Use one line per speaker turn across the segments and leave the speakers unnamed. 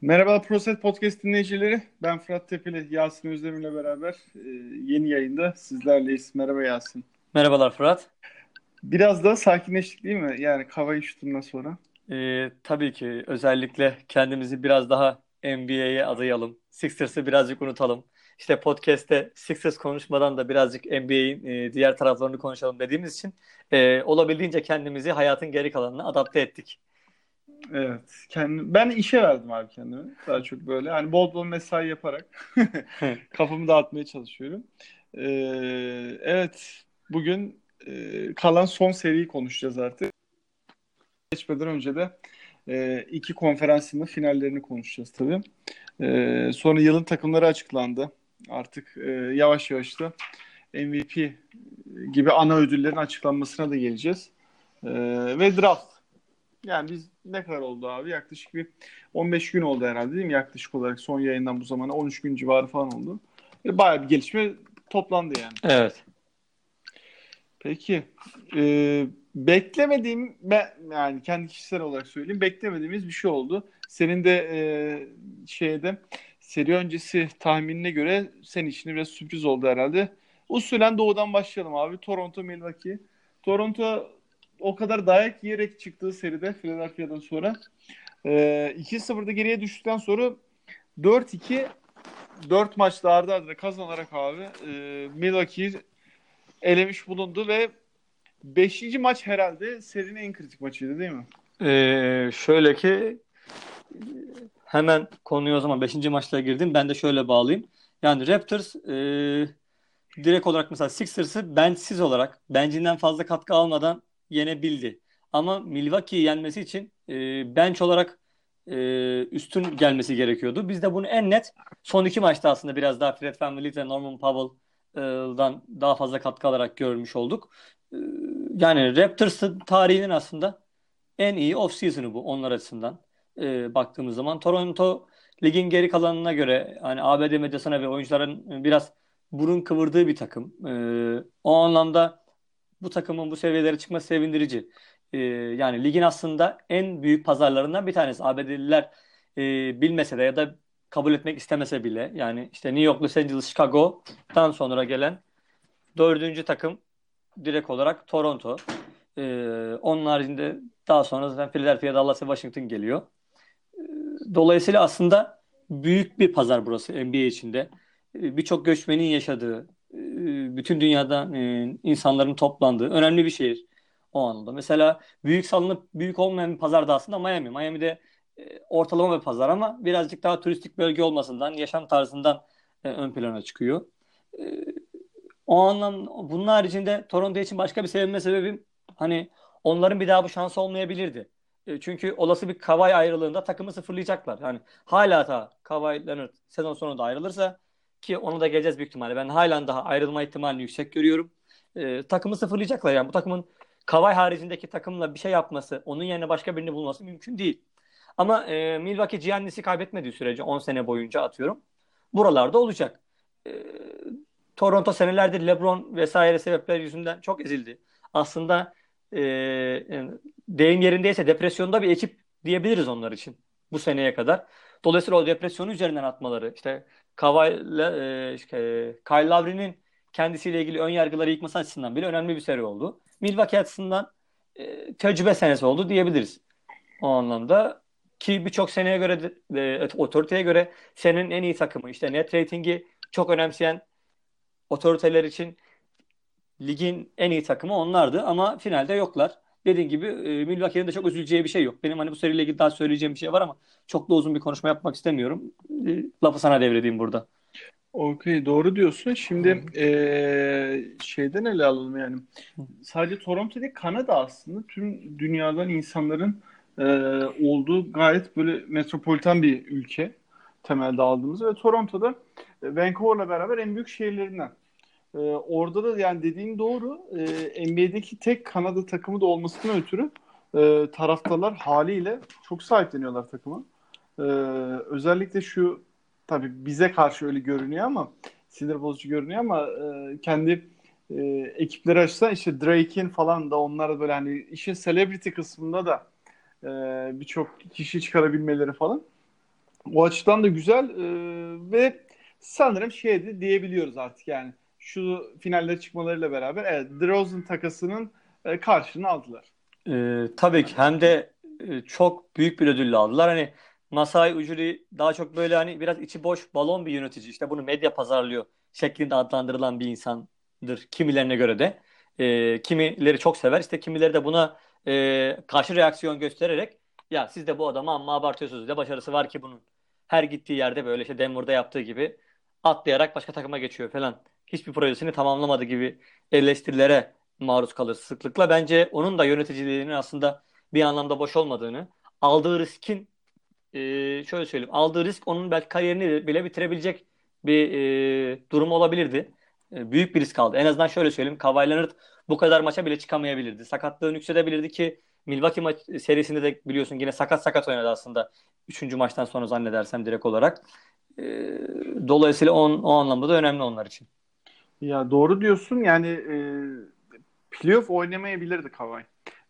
Merhaba ProSet Podcast dinleyicileri. Ben Fırat Tepeli, Yasin Özdemir'le beraber e, yeni yayında sizlerleyiz. Merhaba Yasin.
Merhabalar Fırat.
Biraz daha sakinleştik değil mi? Yani Kavai şutundan sonra.
Ee, tabii ki özellikle kendimizi biraz daha NBA'ye adayalım. Sixers'ı birazcık unutalım. İşte podcast'te Sixers konuşmadan da birazcık NBA'in e, diğer taraflarını konuşalım dediğimiz için e, olabildiğince kendimizi hayatın geri kalanına adapte ettik.
Evet. Kendim, ben işe verdim abi kendimi. Daha çok böyle. Hani bol bol mesai yaparak kafamı dağıtmaya çalışıyorum. Ee, evet. Bugün e, kalan son seriyi konuşacağız artık. Geçmeden önce de e, iki konferansının finallerini konuşacağız tabii. E, sonra yılın takımları açıklandı. Artık e, yavaş yavaş da MVP gibi ana ödüllerin açıklanmasına da geleceğiz. E, ve draft yani biz ne kadar oldu abi? Yaklaşık bir 15 gün oldu herhalde değil mi? Yaklaşık olarak son yayından bu zamana 13 gün civarı falan oldu. Ve bayağı bir gelişme toplandı yani.
Evet.
Peki. Ee, beklemediğim ben yani kendi kişisel olarak söyleyeyim beklemediğimiz bir şey oldu. Senin de e, şeyde seri öncesi tahminine göre senin için biraz sürpriz oldu herhalde. Usulen doğudan başlayalım abi. Toronto Milwaukee. Toronto o kadar dayak yiyerek çıktığı seride Philadelphia'dan sonra e, 2-0'da geriye düştükten sonra 4-2 4 maçta ardı ardına kazanarak abi e, Milwaukee'yi elemiş bulundu ve 5. maç herhalde serinin en kritik maçıydı değil mi?
Ee, şöyle ki hemen konuyu o zaman 5. maçlara girdim. Ben de şöyle bağlayayım. Yani Raptors e, direkt olarak mesela Sixers'ı benchsiz olarak bencinden fazla katkı almadan yenebildi. Ama Milwaukee'yi yenmesi için e, bench olarak e, üstün gelmesi gerekiyordu. Biz de bunu en net son iki maçta aslında biraz daha Fred VanVleet ve Norman Powell'dan daha fazla katkı alarak görmüş olduk. E, yani Raptors tarihinin aslında en iyi off-season'ı bu onlar açısından e, baktığımız zaman. Toronto ligin geri kalanına göre hani ABD medyasına ve oyuncuların biraz burun kıvırdığı bir takım. E, o anlamda bu takımın bu seviyelere çıkması sevindirici. E, yani ligin aslında en büyük pazarlarından bir tanesi. ABD'liler e, bilmese de ya da kabul etmek istemese bile yani işte New York, Los Angeles, Chicago'dan sonra gelen dördüncü takım direkt olarak Toronto. E, onun haricinde daha sonra zaten Philadelphia, Dallas ve Washington geliyor. E, dolayısıyla aslında büyük bir pazar burası NBA içinde. E, Birçok göçmenin yaşadığı, bütün dünyada e, insanların toplandığı önemli bir şehir o anlamda. Mesela büyük salınıp büyük olmayan bir pazar da aslında Miami. Miami'de e, ortalama bir pazar ama birazcık daha turistik bölge olmasından, yaşam tarzından ön plana çıkıyor. O anlam bunun haricinde Toronto için başka bir sevinme sebebim hani onların bir daha bu şansı olmayabilirdi. Çünkü olası bir Kawhi ayrılığında takımı sıfırlayacaklar. Yani hala da Kawhi Leonard sezon sonunda ayrılırsa ki onu da geleceğiz büyük ihtimalle. Ben halen daha ayrılma ihtimalini yüksek görüyorum. E, takımı sıfırlayacaklar yani. Bu takımın Kavay haricindeki takımla bir şey yapması, onun yerine başka birini bulması mümkün değil. Ama e, Milwaukee Giannis'i kaybetmediği sürece 10 sene boyunca atıyorum. Buralarda olacak. E, Toronto senelerdir LeBron vesaire sebepler yüzünden çok ezildi. Aslında e, deyim yerindeyse depresyonda bir ekip diyebiliriz onlar için bu seneye kadar. Dolayısıyla o depresyonu üzerinden atmaları, işte Kawhi, e, işte, Kyle Lowry'nin kendisiyle ilgili ön yargıları yıkması açısından bile önemli bir seri oldu. Milwaukee açısından e, tecrübe senesi oldu diyebiliriz. O anlamda ki birçok seneye göre e, otoriteye göre senin en iyi takımı işte net ratingi çok önemseyen otoriteler için ligin en iyi takımı onlardı ama finalde yoklar dediğin gibi e, Milwaukee'nin de çok üzüleceği bir şey yok. Benim hani bu seriyle ilgili daha söyleyeceğim bir şey var ama çok da uzun bir konuşma yapmak istemiyorum. E, lafı sana devredeyim burada.
Okey doğru diyorsun. Şimdi e, şeyden ele alalım yani. Sadece Toronto değil Kanada aslında tüm dünyadan insanların e, olduğu gayet böyle metropolitan bir ülke temelde aldığımız ve Toronto'da e, Vancouver'la beraber en büyük şehirlerinden. Ee, orada da yani dediğin doğru. Ee, NBA'deki tek Kanada takımı da olmasından ötürü e, taraftarlar haliyle çok sahipleniyorlar takımı. Ee, özellikle şu tabii bize karşı öyle görünüyor ama sinir bozucu görünüyor ama e, kendi e, ekipleri açısından işte Drake'in falan da onlar da böyle hani işin celebrity kısmında da e, birçok kişi çıkarabilmeleri falan O açıdan da güzel e, ve sanırım şeydi diyebiliyoruz artık yani şu finallere çıkmalarıyla beraber evet DeRozan takasının e, karşılığını aldılar.
Ee, tabii ki hem de e, çok büyük bir ödülle aldılar. Hani Masai Ujiri daha çok böyle hani biraz içi boş balon bir yönetici. İşte bunu medya pazarlıyor şeklinde adlandırılan bir insandır kimilerine göre de. E, kimileri çok sever. İşte kimileri de buna e, karşı reaksiyon göstererek ya siz de bu adamı amma abartıyorsunuz. Ne başarısı var ki bunun. Her gittiği yerde böyle işte Denver'da yaptığı gibi atlayarak başka takıma geçiyor falan. Hiçbir projesini tamamlamadı gibi eleştirilere maruz kalır sıklıkla. Bence onun da yöneticiliğinin aslında bir anlamda boş olmadığını, aldığı riskin e, şöyle söyleyeyim, aldığı risk onun belki kariyerini bile bitirebilecek bir e, durum olabilirdi. E, büyük bir risk aldı. En azından şöyle söyleyeyim, Kawhi Leonard bu kadar maça bile çıkamayabilirdi. Sakatlığını yüksedebilirdi ki Milwaukee maç serisinde de biliyorsun yine sakat sakat oynadı aslında. Üçüncü maçtan sonra zannedersem direkt olarak. E, dolayısıyla on, o anlamda da önemli onlar için.
Ya doğru diyorsun yani e, playoff oynamayabilirdi Kawhi.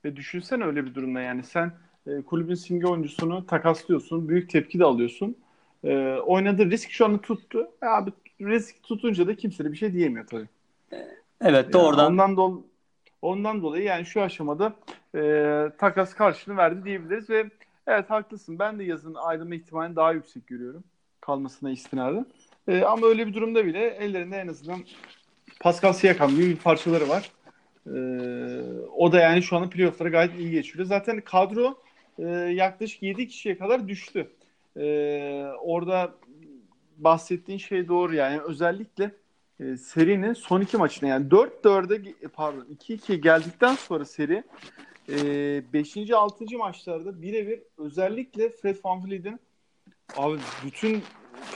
Ve düşünsen öyle bir durumda yani sen e, kulübün simge oyuncusunu takaslıyorsun. Büyük tepki de alıyorsun. E, oynadığı risk şu anda tuttu. E, abi risk tutunca da kimse de bir şey diyemiyor tabii.
Evet doğrudan.
Yani ondan dolayı ondan dolayı yani şu aşamada e, takas karşılığını verdi diyebiliriz ve evet haklısın. Ben de yazın ayrılma ihtimalini daha yüksek görüyorum. Kalmasına istinaden. E, ama öyle bir durumda bile ellerinde en azından Pascal Siakam gibi bir parçaları var. E, o da yani şu anda playoff'lara gayet iyi geçiriyor. Zaten kadro e, yaklaşık 7 kişiye kadar düştü. E, orada bahsettiğin şey doğru yani özellikle e, serinin son iki maçında yani 4-4'e pardon 2-2 geldikten sonra seri 5. E, 6. maçlarda birebir özellikle Fred VanVleet'in abi bütün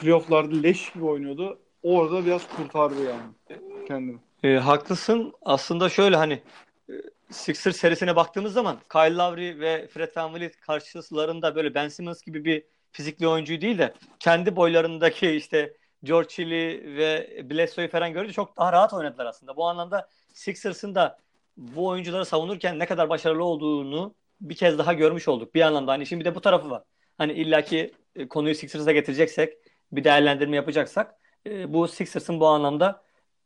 playofflarda leş gibi oynuyordu. Orada biraz kurtardı yani kendini.
E, haklısın. Aslında şöyle hani e, Sixers serisine baktığımız zaman Kyle Lowry ve Fred VanVleet karşılarında böyle Ben Simmons gibi bir fizikli oyuncuyu değil de kendi boylarındaki işte George Chili ve Bledsoe'yu falan görünce çok daha rahat oynadılar aslında. Bu anlamda Sixers'ın da bu oyuncuları savunurken ne kadar başarılı olduğunu bir kez daha görmüş olduk. Bir anlamda hani şimdi de bu tarafı var. Hani illaki e, konuyu Sixers'a getireceksek, bir değerlendirme yapacaksak e, bu Sixers'ın bu anlamda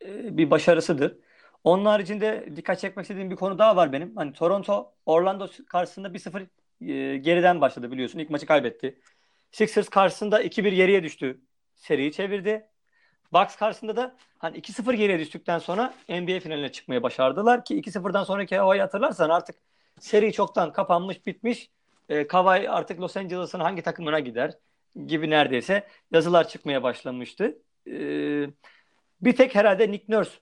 bir başarısıdır. Onun haricinde dikkat çekmek istediğim bir konu daha var benim. Hani Toronto Orlando karşısında 1-0 e, geriden başladı biliyorsun. İlk maçı kaybetti. Sixers karşısında 2-1 geriye düştü. Seriyi çevirdi. Bucks karşısında da hani 2-0 geriye düştükten sonra NBA finaline çıkmaya başardılar ki 2-0'dan sonraki havayı hatırlarsan artık seri çoktan kapanmış bitmiş. E, Kawhi artık Los Angeles'ın hangi takımına gider gibi neredeyse yazılar çıkmaya başlamıştı. E, bir tek herhalde Nick Nurse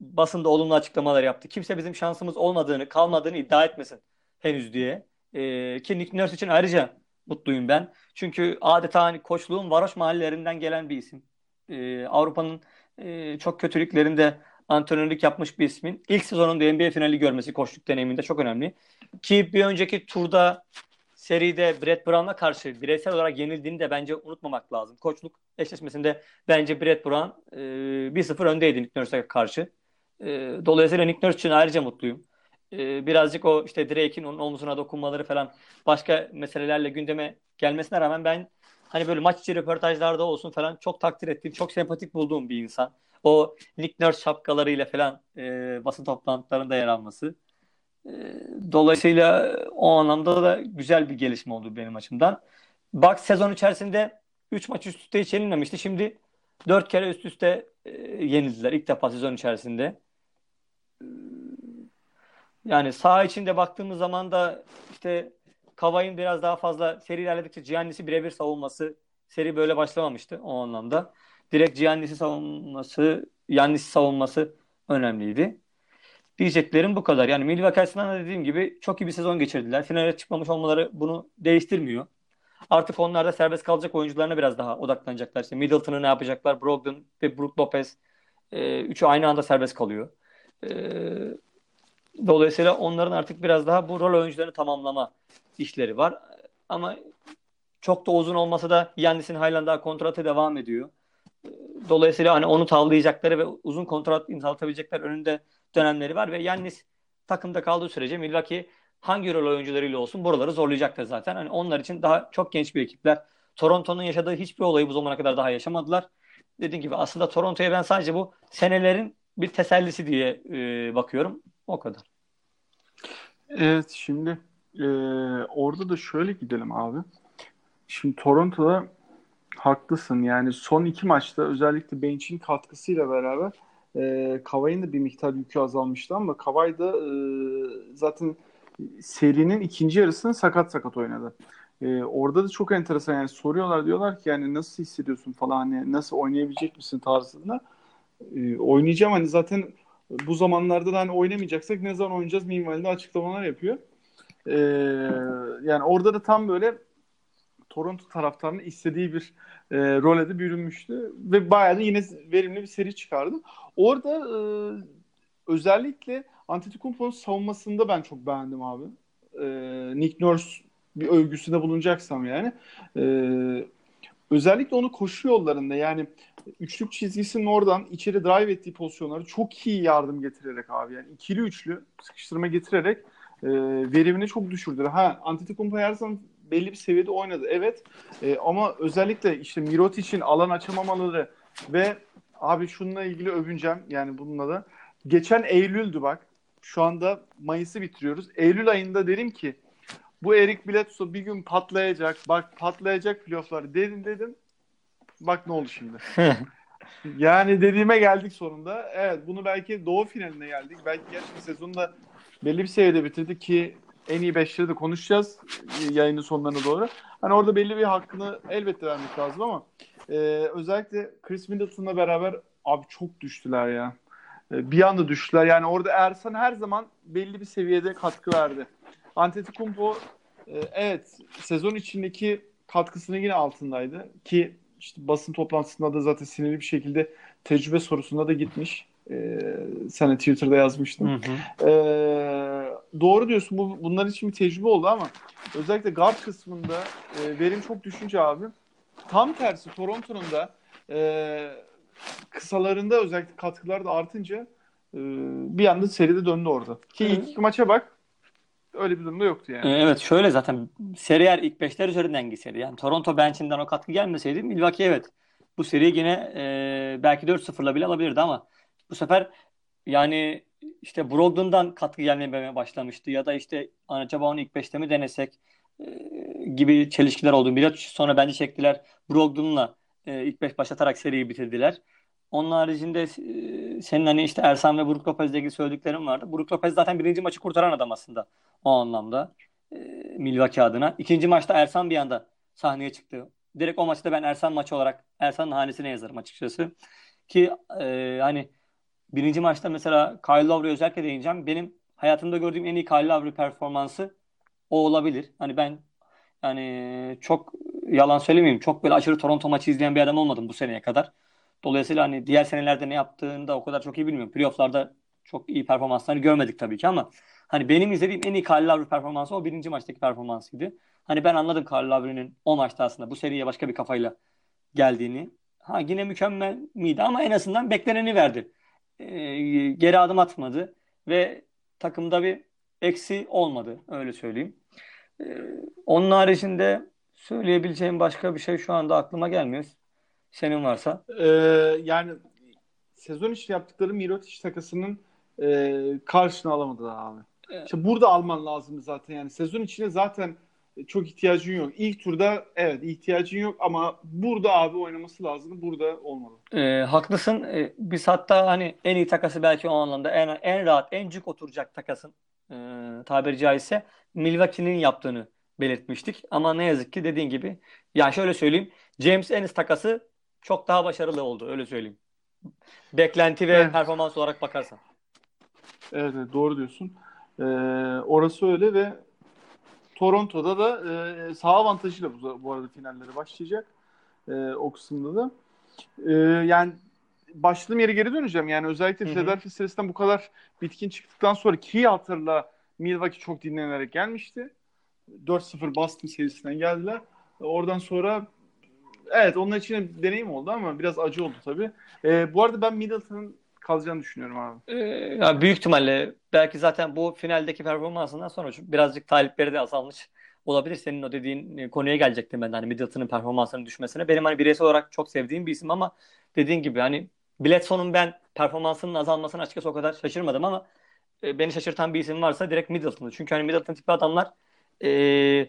basında olumlu açıklamalar yaptı. Kimse bizim şansımız olmadığını, kalmadığını iddia etmesin henüz diye. E, ki Nick Nurse için ayrıca mutluyum ben. Çünkü adeta hani koçluğun varoş mahallelerinden gelen bir isim. E, Avrupa'nın e, çok kötülüklerinde antrenörlük yapmış bir ismin ilk sezonunda NBA finali görmesi koçluk deneyiminde çok önemli. Ki bir önceki turda seride Brett Brown'a karşı bireysel olarak yenildiğini de bence unutmamak lazım. Koçluk eşleşmesinde bence Brett Brown e, 1-0 öndeydi Nick Nurse'e karşı. E, dolayısıyla Nick Nurse için ayrıca mutluyum. E, birazcık o işte Drake'in onun omzuna dokunmaları falan başka meselelerle gündeme gelmesine rağmen ben hani böyle maç içi röportajlarda olsun falan çok takdir ettiğim, çok sempatik bulduğum bir insan. O Nick Nurse şapkalarıyla falan e, basın toplantılarında yer alması. E, dolayısıyla o anlamda da güzel bir gelişme oldu benim açımdan. Bucks sezon içerisinde 3 maç üst üste hiç yenilmemişti. Şimdi 4 kere üst üste e, yenildiler ilk defa sezon içerisinde. E, yani sağ içinde baktığımız zaman da işte Kavay'ın biraz daha fazla seri ilerledikçe Giannis'i birebir savunması seri böyle başlamamıştı o anlamda. Direkt Giannis'i savunması, Giannis'i savunması önemliydi. Diyeceklerim bu kadar. Yani Milwaukee açısından dediğim gibi çok iyi bir sezon geçirdiler. Finale çıkmamış olmaları bunu değiştirmiyor. Artık onlar da serbest kalacak oyuncularına biraz daha odaklanacaklar. İşte Middleton'ı ne yapacaklar? Brogdon ve Brook Lopez e, üçü aynı anda serbest kalıyor. E, dolayısıyla onların artık biraz daha bu rol oyuncularını tamamlama işleri var. Ama çok da uzun olmasa da Yannis'in halen daha kontratı devam ediyor. Dolayısıyla hani onu tavlayacakları ve uzun kontrat imzalatabilecekler önünde dönemleri var ve Yannis takımda kaldığı sürece Milwaukee hangi rol oyuncularıyla olsun buraları zorlayacaktır zaten. Hani onlar için daha çok genç bir ekipler. Toronto'nun yaşadığı hiçbir olayı bu zamana kadar daha yaşamadılar. Dediğim gibi aslında Toronto'ya ben sadece bu senelerin bir tesellisi diye e, bakıyorum. O kadar.
Evet şimdi e, orada da şöyle gidelim abi. Şimdi Toronto'da haklısın. Yani son iki maçta özellikle Bench'in katkısıyla beraber e, Kavai'nin de bir miktar yükü azalmıştı ama Kavai da e, zaten serinin ikinci yarısını sakat sakat oynadı. E, orada da çok enteresan yani soruyorlar diyorlar ki yani nasıl hissediyorsun falan hani nasıl oynayabilecek misin tarzında. E, oynayacağım hani zaten bu zamanlarda da hani oynamayacaksak ne zaman oynayacağız minvalinde açıklamalar yapıyor. E, yani orada da tam böyle Toronto taraftarının istediği bir e, role de bürünmüştü ve bayağı da yine verimli bir seri çıkardı. Orada e, özellikle Antetokounmpo'nun savunmasında ben çok beğendim abi. E, Nick Nurse bir övgüsünde bulunacaksam yani. E, özellikle onu koşu yollarında yani üçlük çizgisinin oradan içeri drive ettiği pozisyonları çok iyi yardım getirerek abi yani ikili üçlü sıkıştırma getirerek e, verimini çok düşürdü. Ha Antetokounmpo her zaman belli bir seviyede oynadı. Evet. E, ama özellikle işte Mirot için alan açamamaları ve abi şununla ilgili övüneceğim yani bununla da. Geçen Eylül'dü bak. Şu anda Mayıs'ı bitiriyoruz. Eylül ayında derim ki bu Erik Bledsoe bir gün patlayacak. Bak patlayacak playofflar dedim dedim. Bak ne oldu şimdi. yani dediğime geldik sonunda. Evet bunu belki doğu finaline geldik. Belki gerçekten sezonda belli bir seviyede bitirdik ki en iyi beşleri de konuşacağız yayının sonlarına doğru. Hani orada belli bir hakkını elbette vermek lazım ama e, özellikle Chris Middleton'la beraber abi çok düştüler ya. E, bir anda düştüler. Yani orada Ersan her zaman belli bir seviyede katkı verdi. Antetokounmpo e, evet sezon içindeki katkısının yine altındaydı ki işte basın toplantısında da zaten sinirli bir şekilde tecrübe sorusunda da gitmiş. Ee, sana Twitter'da yazmıştım. Hı hı. Ee, doğru diyorsun. Bu, bunlar için bir tecrübe oldu ama özellikle guard kısmında e, verim çok düşünce abi. Tam tersi Toronto'nun da e, kısalarında özellikle katkılar da artınca e, bir anda seride döndü orada. Ki ilk iki maça bak öyle bir durumda yoktu yani.
Evet şöyle zaten seri eğer ilk beşler üzerinden gitseydi yani Toronto bench'inden o katkı gelmeseydi Milwaukee evet bu seriyi yine e, belki 4-0'la bile alabilirdi ama bu sefer yani işte Brogdon'dan katkı gelmeye başlamıştı ya da işte acaba onu ilk beşte mi denesek e, gibi çelişkiler oldu. Biraz sonra bence çektiler. Brogdon'la e, ilk beş başlatarak seriyi bitirdiler. Onun haricinde e, senin hani işte Ersan ve Brook Lopez'le ilgili söylediklerim vardı. Brook Lopez zaten birinci maçı kurtaran adam aslında o anlamda. E, Milwaukee adına. İkinci maçta Ersan bir anda sahneye çıktı. Direkt o maçta ben Ersan maçı olarak Ersan'ın hanesine yazarım açıkçası. Ki e, hani birinci maçta mesela Kyle Lowry'e özellikle değineceğim. Benim hayatımda gördüğüm en iyi Kyle Lowry performansı o olabilir. Hani ben yani çok yalan söylemeyeyim. Çok böyle aşırı Toronto maçı izleyen bir adam olmadım bu seneye kadar. Dolayısıyla hani diğer senelerde ne yaptığını da o kadar çok iyi bilmiyorum. Playoff'larda çok iyi performanslarını görmedik tabii ki ama hani benim izlediğim en iyi Kyle Lowry performansı o birinci maçtaki performansıydı. Hani ben anladım Kyle Lowry'nin o maçta aslında bu seriye başka bir kafayla geldiğini. Ha yine mükemmel miydi ama en azından bekleneni verdi. Ee, geri adım atmadı ve takımda bir eksi olmadı öyle söyleyeyim. Ee, onun haricinde söyleyebileceğim başka bir şey şu anda aklıma gelmiyor. Senin varsa.
Ee, yani sezon içi yaptıkları Mirotic takasının e, karşını alamadılar abi. Evet. İşte burada alman lazım zaten yani sezon içinde zaten çok ihtiyacın yok. İlk turda evet ihtiyacın yok ama burada abi oynaması lazım. Burada olmalı.
E, haklısın. E, biz hatta hani en iyi takası belki o anlamda en, en rahat, en cuk oturacak takasın e, tabiri caizse Milwaukee'nin yaptığını belirtmiştik. Ama ne yazık ki dediğin gibi yani şöyle söyleyeyim. James Ennis takası çok daha başarılı oldu öyle söyleyeyim. Beklenti ve evet. performans olarak bakarsan.
Evet, evet doğru diyorsun. Ee, orası öyle ve Toronto'da da e, sağ avantajıyla bu, bu arada finallere başlayacak. E, o kısımda da. E, yani başladığım yere geri döneceğim. Yani özellikle Philadelphia serisinden bu kadar bitkin çıktıktan sonra ki hatırla Milwaukee çok dinlenerek gelmişti. 4-0 Boston serisinden geldiler. Oradan sonra evet onun için deneyim oldu ama biraz acı oldu tabii. E, bu arada ben Middleton'ın kalacağını düşünüyorum abi.
Ee, yani büyük ihtimalle belki zaten bu finaldeki performansından sonra birazcık talipleri de azalmış. olabilir. Senin o dediğin e, konuya gelecektim ben de hani Middleton'ın performansının düşmesine. Benim hani bireysel olarak çok sevdiğim bir isim ama dediğin gibi hani Bledsoe'nun ben performansının azalmasına açıkçası o kadar şaşırmadım ama e, beni şaşırtan bir isim varsa direkt Middleton'dı. Çünkü hani Middleton tipi adamlar e,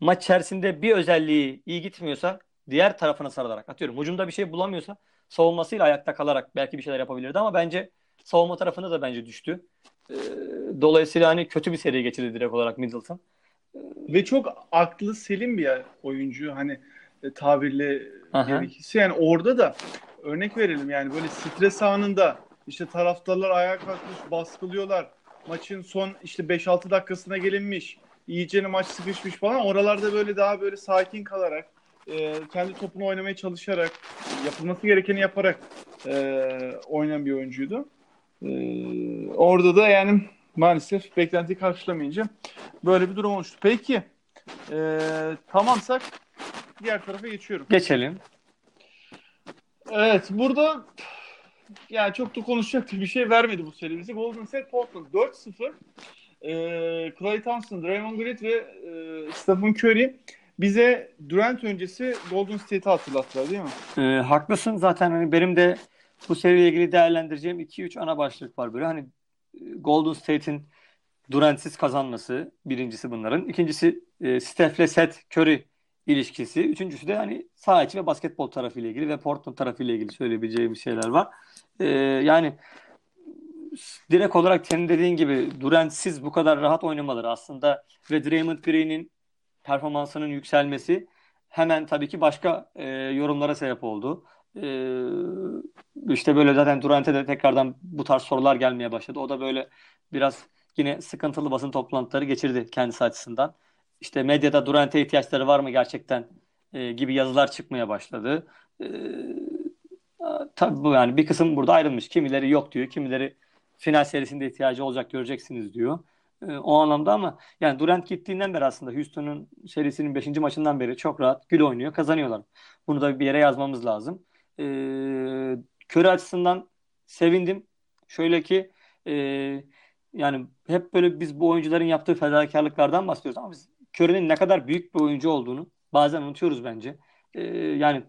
maç içerisinde bir özelliği iyi gitmiyorsa diğer tarafına sarılarak atıyorum. Hücumda bir şey bulamıyorsa savunmasıyla ayakta kalarak belki bir şeyler yapabilirdi ama bence savunma tarafında da bence düştü. E, dolayısıyla hani kötü bir seri geçirdi direkt olarak Middleton.
Ve çok aklı selim bir oyuncu hani e, tabirle gerekirse. Yani orada da örnek verelim yani böyle stres anında işte taraftarlar ayağa kalkmış baskılıyorlar. Maçın son işte 5-6 dakikasına gelinmiş. İyice maç sıkışmış falan. Oralarda böyle daha böyle sakin kalarak e, kendi topunu oynamaya çalışarak yapılması gerekeni yaparak e, oynayan bir oyuncuydu. E, orada da yani maalesef beklentiyi karşılamayınca böyle bir durum oluştu. Peki e, tamamsak diğer tarafa geçiyorum.
Geçelim.
Evet burada yani çok da konuşacak bir şey vermedi bu seri bize. Golden State Portland 4-0. E, Clay Thompson, Draymond Green ve e, Stephen Curry bize Durant öncesi Golden State'i hatırlattılar değil mi?
E, haklısın. Zaten hani benim de bu seriyle ilgili değerlendireceğim 2-3 ana başlık var böyle. Hani Golden State'in Durant'siz kazanması birincisi bunların. İkincisi e, Steph'le Seth Curry ilişkisi. Üçüncüsü de hani saha içi ve basketbol tarafıyla ilgili ve Portland tarafıyla ilgili söyleyebileceğim şeyler var. E, yani direkt olarak senin dediğin gibi Durant'siz bu kadar rahat oynamaları aslında ve Draymond Green'in performansının yükselmesi hemen tabii ki başka e, yorumlara sebep oldu. E, işte böyle zaten Durant'e de tekrardan bu tarz sorular gelmeye başladı. O da böyle biraz yine sıkıntılı basın toplantıları geçirdi kendisi açısından. İşte medyada Durant'e ihtiyaçları var mı gerçekten e, gibi yazılar çıkmaya başladı. E, tabii bu yani bir kısım burada ayrılmış. Kimileri yok diyor, kimileri final serisinde ihtiyacı olacak göreceksiniz diyor. E, o anlamda ama yani Durant gittiğinden beri aslında Houston'un serisinin 5. maçından beri çok rahat gül oynuyor, kazanıyorlar. Bunu da bir yere yazmamız lazım. E, Curry açısından sevindim. Şöyle ki e, yani hep böyle biz bu oyuncuların yaptığı fedakarlıklardan bahsediyoruz ama biz Curry'nin ne kadar büyük bir oyuncu olduğunu bazen unutuyoruz bence. E, yani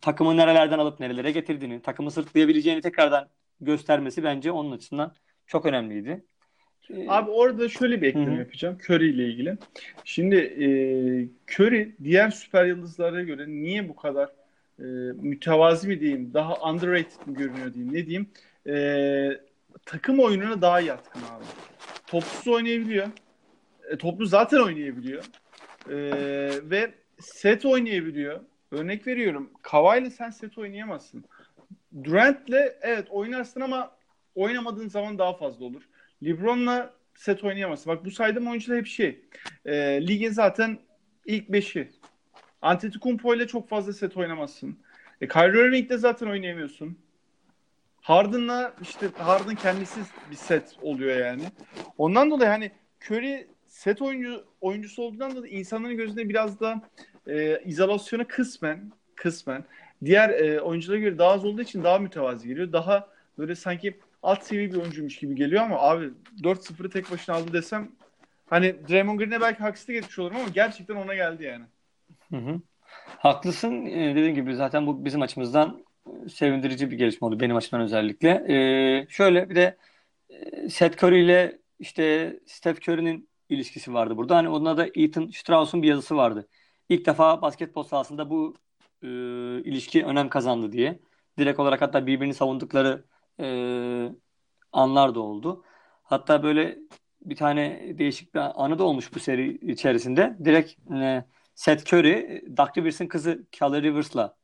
takımı nerelerden alıp nerelere getirdiğini, takımı sırtlayabileceğini tekrardan göstermesi bence onun açısından çok önemliydi.
Ee, Abi orada şöyle bir ekleme Hı-hı. yapacağım Curry ile ilgili. Şimdi e, Curry diğer süper yıldızlara göre niye bu kadar e, mütevazi mi diyeyim, daha underrated mi görünüyor diyeyim, ne diyeyim? E, takım oyununa daha yatkın abi. Topsuz oynayabiliyor. E, toplu zaten oynayabiliyor. E, ve set oynayabiliyor. Örnek veriyorum. Kawhi'yle sen set oynayamazsın. Durant'le evet oynarsın ama oynamadığın zaman daha fazla olur. LeBron'la set oynayamazsın. Bak bu saydığım oyuncular hep şey. E, ligin zaten ilk beşi. Antetokounmpo ile çok fazla set oynamazsın. E, Kyrie Irving'le zaten oynayamıyorsun. Harden'la işte Harden kendisi bir set oluyor yani. Ondan dolayı hani Curry set oyuncu oyuncusu olduğundan dolayı insanların gözünde biraz da e, izolasyonu kısmen kısmen diğer e, oyunculara göre daha az olduğu için daha mütevazi geliyor. Daha böyle sanki alt seviye bir oyuncuymuş gibi geliyor ama abi 4-0'ı tek başına aldı desem hani Draymond Green'e belki haksızlık etmiş olurum ama gerçekten ona geldi yani.
Hı hı. Haklısın. Ee, dediğim gibi zaten bu bizim açımızdan sevindirici bir gelişme oldu benim açımdan özellikle. Ee, şöyle bir de e, Seth Curry ile işte Steph Curry'nin ilişkisi vardı burada. Hani onunla da Ethan Strauss'un bir yazısı vardı. İlk defa basketbol sahasında bu e, ilişki önem kazandı diye. Direkt olarak hatta birbirini savundukları e, anlar da oldu. Hatta böyle bir tane değişik bir anı da olmuş bu seri içerisinde. Direkt e, Seth Curry, Doug Rivers'ın kızı Kelly Rivers'la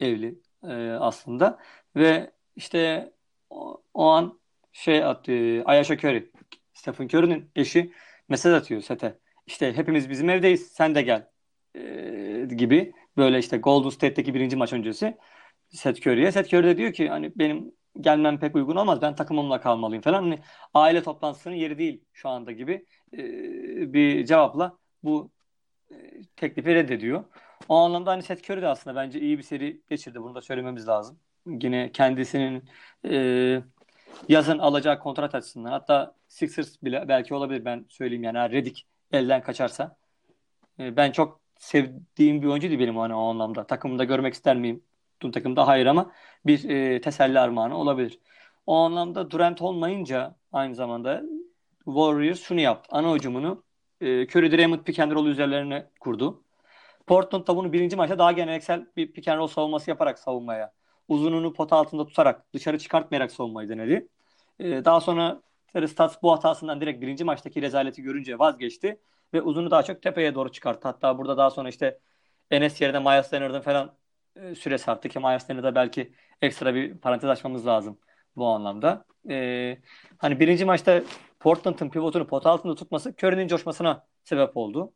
evli e, aslında. Ve işte o, o an şey attı, Ayasha Curry, Stephen Curry'nin eşi mesaj atıyor Seth'e. İşte hepimiz bizim evdeyiz, sen de gel e, gibi. Böyle işte Golden State'teki birinci maç öncesi Seth Curry'e. Seth Curry de diyor ki hani benim gelmem pek uygun olmaz. Ben takımımla kalmalıyım falan. Hani aile toplantısının yeri değil şu anda gibi e, bir cevapla bu e, teklifi reddediyor. O anlamda hani Seth Curry de aslında bence iyi bir seri geçirdi. Bunu da söylememiz lazım. Yine kendisinin e, yazın alacağı kontrat açısından hatta Sixers bile belki olabilir ben söyleyeyim yani Redick elden kaçarsa. E, ben çok sevdiğim bir oyuncu değil benim hani, o anlamda. Takımda görmek ister miyim? Tüm takımda hayır ama bir e, teselli armağanı olabilir. O anlamda Durant olmayınca aynı zamanda Warriors şunu yaptı. Ana hücumunu e, Curry Draymond pick and roll üzerlerine kurdu. Portland da bunu birinci maçta daha geleneksel bir pick and roll savunması yaparak savunmaya, uzununu pot altında tutarak, dışarı çıkartmayarak savunmayı denedi. E, daha sonra Stotts bu hatasından direkt birinci maçtaki rezaleti görünce vazgeçti ve uzunu daha çok tepeye doğru çıkarttı. Hatta burada daha sonra işte Enes yerine Miles Leonard'ın falan e, süresi arttı ki Miles Leonard'a belki ekstra bir parantez açmamız lazım bu anlamda. E, hani birinci maçta Portland'ın pivotunu pot altında tutması Curry'nin coşmasına sebep oldu.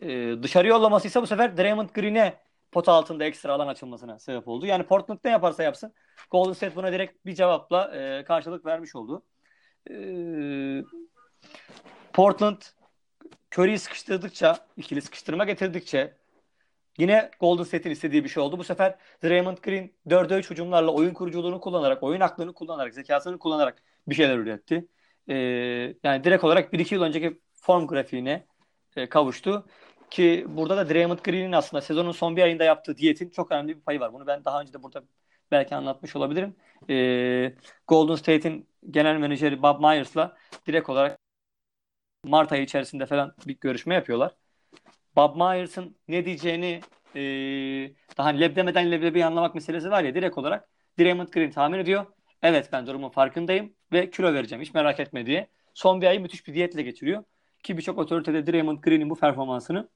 E, dışarı yollaması ise bu sefer Draymond Green'e pot altında ekstra alan açılmasına sebep oldu. Yani Portland ne yaparsa yapsın Golden State buna direkt bir cevapla e, karşılık vermiş oldu. E, Portland Curry'i sıkıştırdıkça, ikili sıkıştırma getirdikçe yine Golden State'in istediği bir şey oldu. Bu sefer Draymond Green 4'e 3 hücumlarla oyun kuruculuğunu kullanarak, oyun aklını kullanarak, zekasını kullanarak bir şeyler üretti. Ee, yani direkt olarak 1-2 yıl önceki form grafiğine e, kavuştu. Ki burada da Draymond Green'in aslında sezonun son bir ayında yaptığı diyetin çok önemli bir payı var. Bunu ben daha önce de burada belki anlatmış olabilirim. Ee, Golden State'in genel menajeri Bob Myers'la direkt olarak Mart ayı içerisinde falan bir görüşme yapıyorlar. Bob Myers'ın ne diyeceğini e, daha leb demeden leblebi anlamak meselesi var ya direkt olarak Draymond Green tahmin ediyor. Evet ben durumun farkındayım ve kilo vereceğim hiç merak etme diye. Son bir ayı müthiş bir diyetle geçiriyor. Ki birçok otoritede Draymond Green'in bu performansını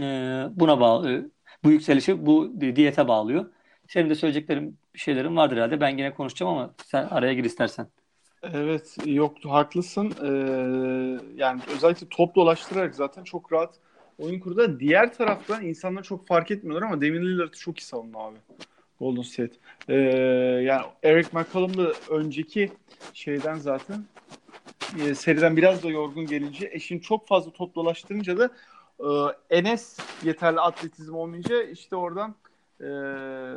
e, buna bağlı, bu yükselişi bu diyete bağlıyor. Senin de söyleyeceklerim şeylerim vardır herhalde. Ben yine konuşacağım ama sen araya gir istersen.
Evet yoktu haklısın. Ee, yani özellikle top dolaştırarak zaten çok rahat oyun kurdu. Diğer taraftan insanlar çok fark etmiyorlar ama Damian Lillard'ı çok iyi savundu abi. Golden State. Ee, yani Eric McCollum da önceki şeyden zaten e, seriden biraz da yorgun gelince eşin çok fazla top dolaştırınca da e, Enes yeterli atletizm olmayınca işte oradan e,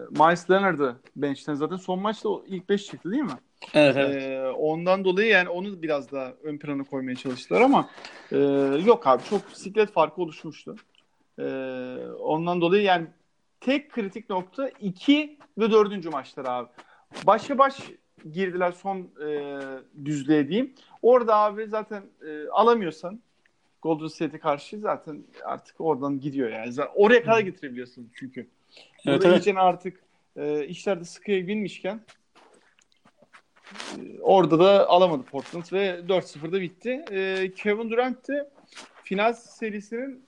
Miles Leonard'ı bench'ten zaten son maçta ilk 5 çıktı değil mi?
Evet, evet.
Ee, ondan dolayı yani onu biraz daha ön plana koymaya çalıştılar ama e, yok abi çok bisiklet farkı oluşmuştu. E, ondan dolayı yani tek kritik nokta 2 ve 4. maçlar abi. Başa baş girdiler son e, düzlüğe diyeyim. Orada abi zaten e, alamıyorsan Golden State'e karşı zaten artık oradan gidiyor yani. Oraya kadar getirebiliyorsun çünkü. Evet, evet. artık e, işlerde sıkıya binmişken e, orada da alamadı Portland ve 4-0'da bitti. E, Kevin Durant de final serisinin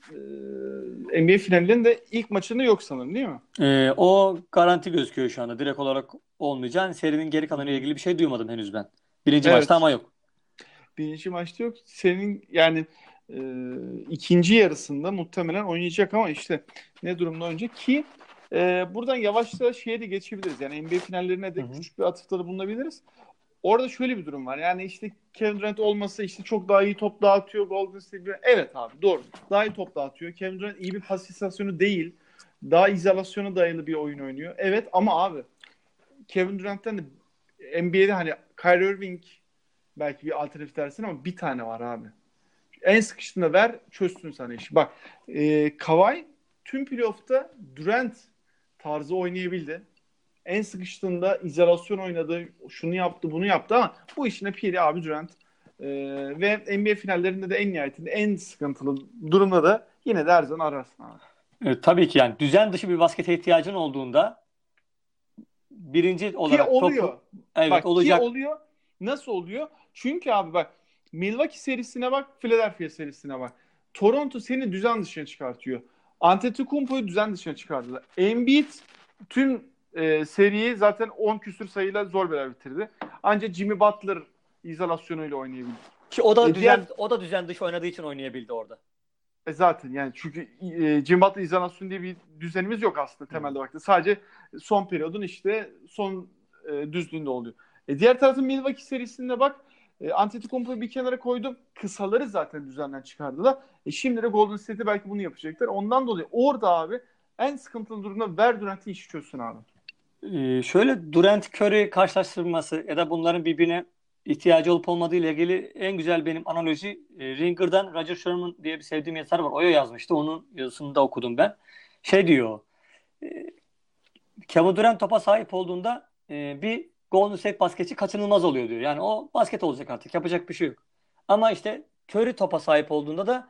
e, NBA finalinin de ilk maçında yok sanırım değil mi?
E, o garanti gözüküyor şu anda. Direkt olarak olmayacak. Serinin geri kalanıyla ilgili bir şey duymadım henüz ben. Birinci evet. maçta ama yok.
Birinci maçta yok. Senin yani e, ikinci yarısında muhtemelen oynayacak ama işte ne durumda önce ki e, buradan yavaşça şeye de geçebiliriz. Yani NBA finallerine de Hı-hı. küçük bir atıfta da bulunabiliriz. Orada şöyle bir durum var. Yani işte Kevin Durant olmasa işte çok daha iyi top dağıtıyor Golden State. Evet abi doğru. Daha iyi top dağıtıyor. Kevin Durant iyi bir pas istasyonu değil. Daha izolasyona dayalı bir oyun oynuyor. Evet ama abi Kevin Durant'tan da NBA'de hani Kyrie Irving belki bir alternatif dersin ama bir tane var abi. En sıkıştığında ver çözsün sana işi. Bak e, Kawhi tüm playoff'ta Durant tarzı oynayabildi. En sıkıştığında izolasyon oynadı. Şunu yaptı bunu yaptı ama bu işine piri abi Durant. Ee, ve NBA finallerinde de en nihayetinde en sıkıntılı durumda da yine de her zaman ararsın abi.
Evet, tabii ki yani düzen dışı bir baskete ihtiyacın olduğunda birinci olarak
ki oluyor. Topu, evet bak, olacak. Ki oluyor. Nasıl oluyor? Çünkü abi bak Milwaukee serisine bak, Philadelphia serisine bak. Toronto seni düzen dışına çıkartıyor. Antetokounmpo'yu düzen dışına çıkardılar. Embiid tüm e, seriyi zaten 10 küsür sayıyla zor bela bitirdi. Ancak Jimmy Butler izolasyonuyla oynayabildi.
Ki o da e, düzen diğer... o da düzen dışı oynadığı için oynayabildi orada.
E zaten yani çünkü e, Jimmy Butler izolasyon diye bir düzenimiz yok aslında temelde baktığında. Sadece son periyodun işte son e, düzlüğünde oluyor. E, diğer tarafın Milwaukee serisinde bak e, Antetokounmpo'yu bir kenara koydum. Kısaları zaten düzenden çıkardılar. E, şimdi de Golden State belki bunu yapacaklar. Ondan dolayı orada abi en sıkıntılı durumda ver Durant'i işi çözsün abi.
Ee, şöyle Durant Curry karşılaştırması ya da bunların birbirine ihtiyacı olup olmadığı ile ilgili en güzel benim analoji e, Ringer'dan Roger Sherman diye bir sevdiğim yazar var. O yazmıştı. Onun yazısını da okudum ben. Şey diyor. E, Kevin Durant topa sahip olduğunda e, bir Golden State basketçi kaçınılmaz oluyor diyor. Yani o basket olacak artık. Yapacak bir şey yok. Ama işte Curry topa sahip olduğunda da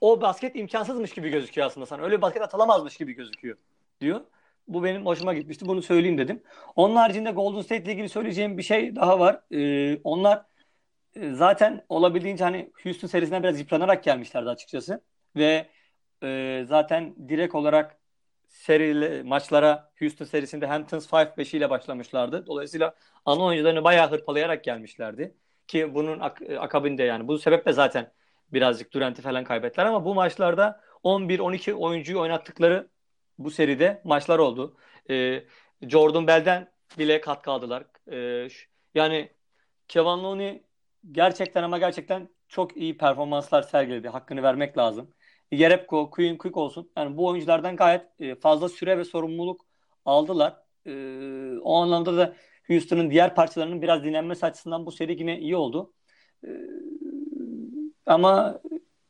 o basket imkansızmış gibi gözüküyor aslında sana. Öyle bir basket atılamazmış gibi gözüküyor diyor. Bu benim hoşuma gitmişti. Bunu söyleyeyim dedim. Onun haricinde Golden State ile ilgili söyleyeceğim bir şey daha var. Ee, onlar e, zaten olabildiğince hani Houston serisinden biraz yıpranarak gelmişlerdi açıkçası. Ve e, zaten direkt olarak serili maçlara Houston serisinde Hamptons 5-5 ile başlamışlardı. Dolayısıyla ana oyuncularını bayağı hırpalayarak gelmişlerdi. Ki bunun ak- e, akabinde yani bu sebeple zaten birazcık Durant'i falan kaybettiler ama bu maçlarda 11-12 oyuncuyu oynattıkları bu seride maçlar oldu. Ee, Jordan Bell'den bile katkı aldılar. Ee, yani Kevin Looney gerçekten ama gerçekten çok iyi performanslar sergiledi. Hakkını vermek lazım. Yerebko, Queen Quick olsun. Yani bu oyunculardan gayet e, fazla süre ve sorumluluk aldılar. E, o anlamda da Houston'ın diğer parçalarının biraz dinlenmesi açısından bu seri yine iyi oldu. E, ama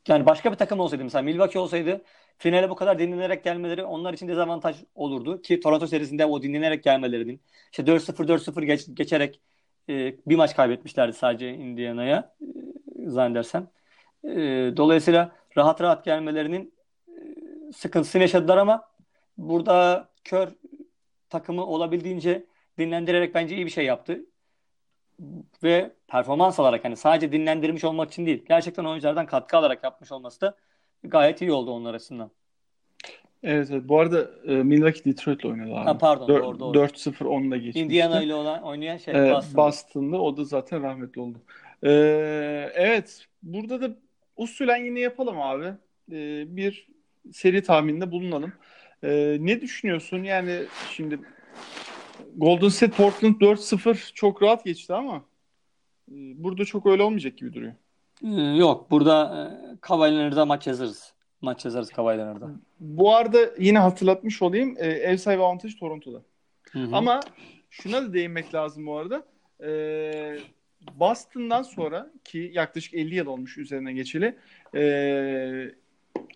yani başka bir takım olsaydı mesela Milwaukee olsaydı finale bu kadar dinlenerek gelmeleri onlar için dezavantaj olurdu. Ki Toronto serisinde o dinlenerek gelmelerinin işte 4-0 4-0 geç, geçerek bir maç kaybetmişlerdi sadece Indiana'ya e, zannedersem. E, dolayısıyla rahat rahat gelmelerinin e, sıkıntısını yaşadılar ama burada kör takımı olabildiğince dinlendirerek bence iyi bir şey yaptı. Ve performans alarak hani sadece dinlendirmiş olmak için değil. Gerçekten oyunculardan katkı alarak yapmış olması da gayet iyi oldu onlar açısından.
Evet, evet. Bu arada e, Milwaukee Detroit'le oynadı abi.
Ha, pardon
Dör,
doğru doğru.
4-0 onunla geçmişti.
Indiana ile olan oynayan şey
ee,
Boston'da.
Boston'da. O da zaten rahmetli oldu. Ee, evet. Burada da usulen yine yapalım abi. Ee, bir seri tahmininde bulunalım. Ee, ne düşünüyorsun? Yani şimdi Golden State Portland 4-0 çok rahat geçti ama e, burada çok öyle olmayacak gibi duruyor.
Ee, yok. Burada e, Kawhi maç yazarız. Maç yazarız Kawhi Leonard'a.
Bu arada yine hatırlatmış olayım. E, ev sahibi avantajı Toronto'da. Hı hı. Ama şuna da değinmek lazım bu arada. E, Boston'dan sonra ki yaklaşık 50 yıl olmuş üzerine geçeli e,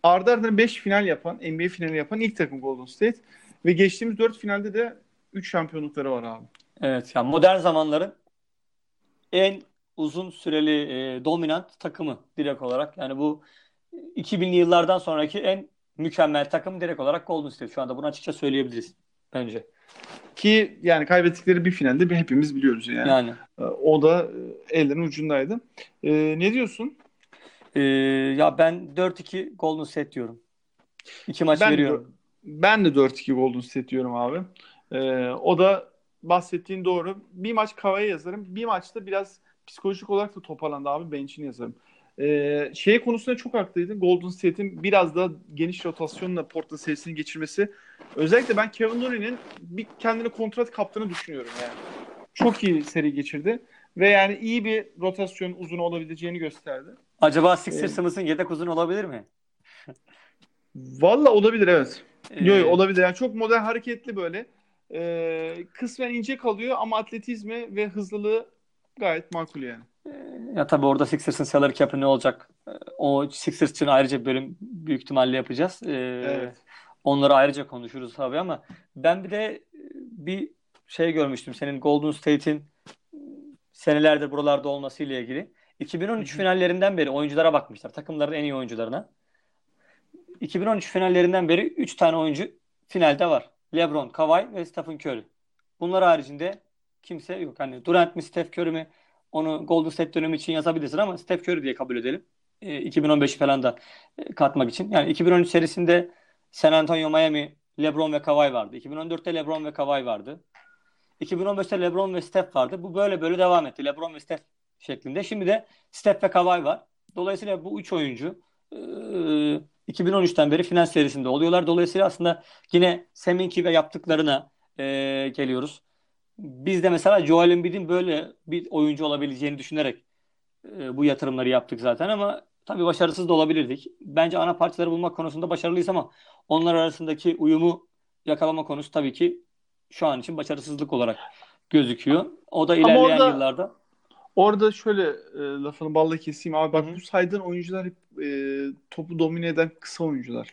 ardı ardına 5 final yapan, NBA finali yapan ilk takım Golden State ve geçtiğimiz 4 finalde de 3 şampiyonlukları var abi.
Evet yani modern zamanların en uzun süreli e, dominant takımı direkt olarak. Yani bu 2000'li yıllardan sonraki en mükemmel takım direkt olarak Golden State. Şu anda bunu açıkça söyleyebiliriz bence.
Ki yani kaybettikleri bir finalde bir hepimiz biliyoruz yani. Yani. Ee, o da e, ellerin ucundaydı. Ee, ne diyorsun?
Ee, ya ben 4-2 Golden State diyorum. İki maç ben veriyorum.
De, ben de 4-2 Golden State diyorum abi. Ee, o da bahsettiğin doğru. Bir maç Kava'ya yazarım. Bir maçta biraz psikolojik olarak da toparlandı abi. Bench'ini yazarım. Ee, şey konusunda çok haklıydın. Golden State'in biraz daha geniş rotasyonla Portland serisini geçirmesi. Özellikle ben Kevin Looney'nin bir kendine kontrat kaptığını düşünüyorum yani. Çok iyi seri geçirdi. Ve yani iyi bir rotasyon uzun olabileceğini gösterdi.
Acaba Sixers'ımızın ee, yedek uzun olabilir mi?
Valla olabilir evet. Ee... Yok olabilir. Yani çok modern hareketli böyle. Ee, kısmen ince kalıyor ama atletizmi ve hızlılığı gayet makul yani.
Ya tabii orada Sixers'ın salary cap'i ne olacak? O Sixers için ayrıca bir bölüm büyük ihtimalle yapacağız. Ee, evet. Onları ayrıca konuşuruz tabii ama ben bir de bir şey görmüştüm. Senin Golden State'in senelerdir buralarda olması ile ilgili. 2013 Hı-hı. finallerinden beri oyunculara bakmışlar. Takımların en iyi oyuncularına. 2013 finallerinden beri 3 tane oyuncu finalde var. LeBron, Kawhi ve Stephen Curry. Bunlar haricinde kimse yok. Hani Durant mi, Steph Curry mi onu Golden State dönemi için yazabilirsin ama Steph Curry diye kabul edelim. E, 2015'i falan da e, katmak için. Yani 2013 serisinde San Antonio, Miami, LeBron ve Kawhi vardı. 2014'te LeBron ve Kawhi vardı. 2015'te LeBron ve Steph vardı. Bu böyle böyle devam etti. LeBron ve Steph şeklinde. Şimdi de Steph ve Kawhi var. Dolayısıyla bu üç oyuncu e, 2013'ten beri final serisinde oluyorlar. Dolayısıyla aslında yine Seminki ve yaptıklarına e, geliyoruz. Biz de mesela Joel Embiid'in böyle bir oyuncu olabileceğini düşünerek e, bu yatırımları yaptık zaten ama tabii başarısız da olabilirdik. Bence ana parçaları bulmak konusunda başarılıyız ama onlar arasındaki uyumu yakalama konusu tabii ki şu an için başarısızlık olarak gözüküyor. O da ilerleyen orada, yıllarda.
Orada şöyle e, lafını balla keseyim abi. Bak
Hı hı.
bu saydığın oyuncular hep e, topu domine eden kısa oyuncular.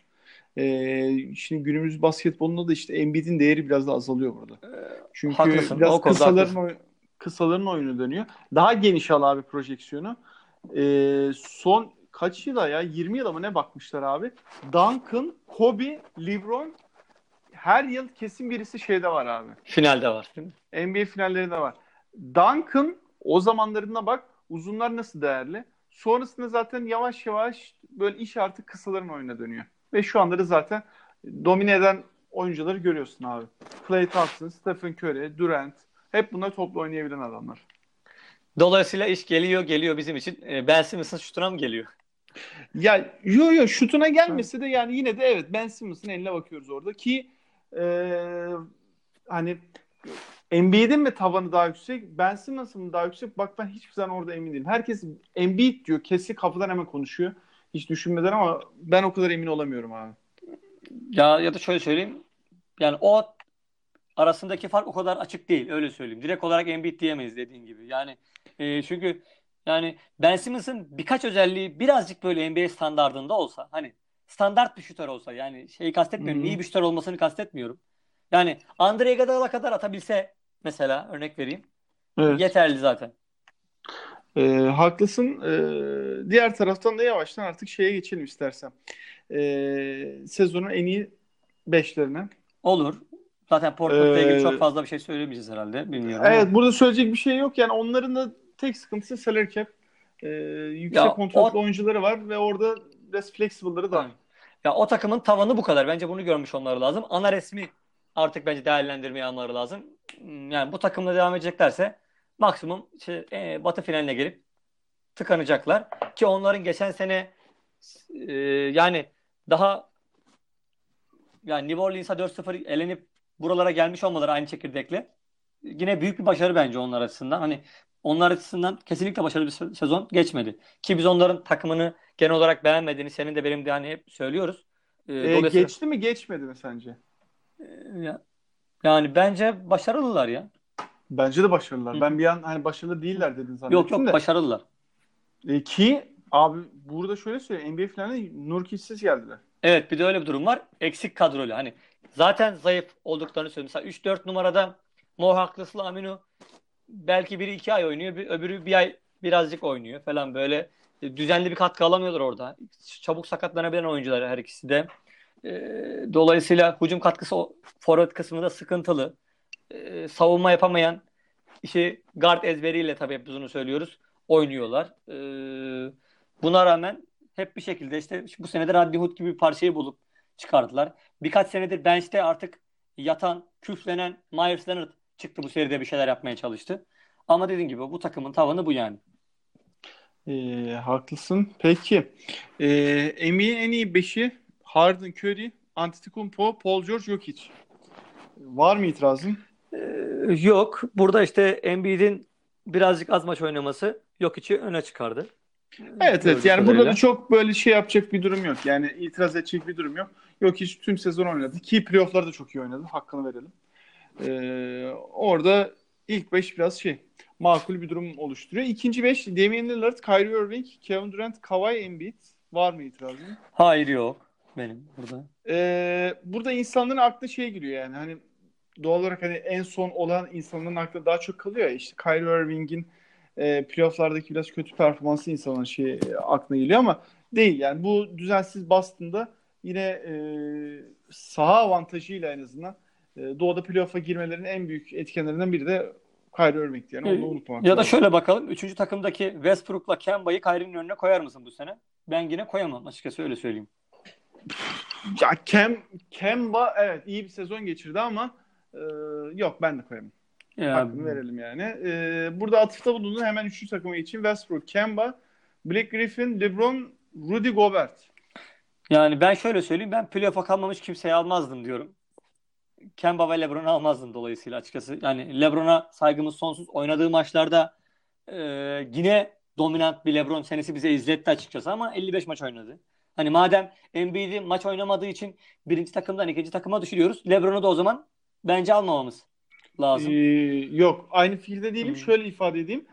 E, şimdi günümüz basketbolunda da işte Embiid'in değeri biraz da azalıyor burada. Çünkü
Haklısın,
biraz kısaların
haklısın.
kısaların oyunu dönüyor. Daha geniş al abi projeksiyonu. E, son kaç yıla ya? 20 yıla mı ne bakmışlar abi? Duncan, Kobe, LeBron her yıl kesin birisi şeyde var abi.
Finalde var. Değil mi?
NBA finallerinde var. Duncan o zamanlarına bak uzunlar nasıl değerli. Sonrasında zaten yavaş yavaş böyle iş artık kısaların oyuna dönüyor. Ve şu anda da zaten domine eden oyuncuları görüyorsun abi. Klay Thompson, Stephen Curry, Durant hep bunlar toplu oynayabilen adamlar.
Dolayısıyla iş geliyor geliyor bizim için. E, Ben Simmons'ın şutuna mı geliyor?
Ya yo yo şutuna gelmese de yani yine de evet Ben Simmons'ın eline bakıyoruz orada ki e, hani Embiid'in mi tavanı daha yüksek, Ben Simmons'ın mı daha yüksek? Bak ben hiçbir zaman orada emin değilim. Herkes Embiid diyor, kesin kapıdan hemen konuşuyor. Hiç düşünmeden ama ben o kadar emin olamıyorum abi.
Ya ya da şöyle söyleyeyim. Yani o arasındaki fark o kadar açık değil. Öyle söyleyeyim. Direkt olarak Embiid diyemeyiz dediğin gibi. Yani e, çünkü yani Ben Simmons'ın birkaç özelliği birazcık böyle NBA standardında olsa hani standart bir şutör olsa yani şeyi kastetmiyorum.
Hı hı.
iyi bir şutör olmasını kastetmiyorum. Yani Andre Iguodala kadar atabilse mesela örnek vereyim.
Evet.
Yeterli zaten.
Ee, haklısın. Ee, diğer taraftan da yavaştan artık şeye geçelim istersen. Ee, sezonun en iyi beşlerine.
Olur. Zaten Portland'la ilgili
Ee,
çok fazla bir şey söylemeyeceğiz herhalde. Bilmiyorum ama.
Evet burada söyleyecek bir şey yok. Yani onların da tek sıkıntısı salary cap. Ee, yüksek
Ya
kontratlı
o-
oyuncuları var ve orada biraz flexible'ları da var.
Ya o takımın tavanı bu kadar. Bence bunu görmüş olmaları lazım. Ana resmi artık bence değerlendirmeye almaları lazım. Hmm, Yani bu takımla devam edeceklerse maksimum şey, e, Batı finaline gelip tıkanacaklar. Ki onların geçen sene e, yani daha yani New Orleans'a 4-0 elenip buralara gelmiş olmaları aynı çekirdekle yine büyük bir başarı bence onlar açısından. Hani onlar açısından kesinlikle başarılı bir se- sezon geçmedi. Ki biz onların takımını genel olarak beğenmediğini senin de benim de hani hep söylüyoruz. Ee,
Ee,
dolayısıyla-
geçti mi geçmedi mi sence?
Ya- yani bence başarılılar ya.
Bence de başarılılar.
Hı.
Ben bir an hani başarılı değiller dedin zannettim
Yok yok
de.
başarılılar.
E, ki abi burada şöyle söyleyeyim. NBA finaline Nurkic'siz geldiler.
Evet bir de öyle bir durum var. Eksik kadrolu. Hani zaten zayıf olduklarını söylüyorum. Mesela 3-4 numarada Mo Haklıslı Aminu belki biri 2 ay oynuyor. Bir, öbürü bir ay birazcık oynuyor falan böyle. E, Düzenli bir katkı alamıyorlar orada. Çabuk sakatlanabilen oyuncular her ikisi de. E, dolayısıyla hücum katkısı forvet kısmında sıkıntılı. E, savunma yapamayan işi guard ezberiyle tabii hep bunu söylüyoruz. Oynuyorlar. Buna rağmen hep bir şekilde işte bu senede Rodney Hood gibi bir parçayı bulup çıkardılar. Birkaç senedir bench'te artık yatan, küflenen Myers Leonard çıktı bu seride bir şeyler yapmaya çalıştı. Ama dediğim gibi bu takımın tavanı bu yani.
E, haklısın. Peki. E, NBA'nin en iyi beşi Harden, Curry, Antetokounmpo, Paul George, Jokic. Var mı itirazın?
Ee, yok. Burada işte Embiid'in birazcık az maç oynaması yok içi öne çıkardı.
Evet evet yani burada da çok böyle şey yapacak bir durum yok. Yani itiraz edecek bir durum yok. Yok hiç tüm sezon oynadı. Ki playoff'larda da çok iyi oynadı. Hakkını verelim. Ee, orada ilk 5 biraz şey makul bir durum oluşturuyor. İkinci 5 Damian Lillard, Kyrie Irving, Kevin Durant, Kawhi Embiid. Var mı itirazın?
Hayır yok benim burada.
Ee, burada insanların aklına şey giriyor yani hani doğal olarak hani en son olan insanların aklına daha çok kalıyor ya işte Kyrie Irving'in e, playoff'lardaki biraz kötü performansı insanın şey e, aklına geliyor ama değil yani bu düzensiz Boston'da yine e, saha avantajıyla en azından doğuda playoff'a girmelerinin en büyük etkenlerinden biri de Kyrie Irving'ti yani onu unutmamak
Ya da
lazım.
şöyle bakalım. Üçüncü takımdaki Westbrook'la Kemba'yı Kyrie'nin önüne koyar mısın bu sene? Ben yine koyamam açıkçası öyle söyleyeyim.
Ya Kem, Kemba evet iyi bir sezon geçirdi ama e, yok ben de koyamam.
Ya,
Hakkını verelim yani. Ee, burada atıfta bulundu hemen üçüncü takımı için Westbrook, Kemba, Blake Griffin, LeBron, Rudy Gobert.
yani ben şöyle söyleyeyim. Ben playoff'a kalmamış kimseyi almazdım diyorum. Kemba ve LeBron'u almazdım dolayısıyla açıkçası. Yani LeBron'a saygımız sonsuz. Oynadığı maçlarda e, yine dominant bir LeBron senesi bize izletti açıkçası ama 55 maç oynadı. Hani madem Embiid'i maç oynamadığı için birinci takımdan ikinci takıma düşürüyoruz. LeBron'u da o zaman bence almamamız lazım.
Ee, yok aynı fikirde değilim.
Hmm.
Şöyle ifade edeyim.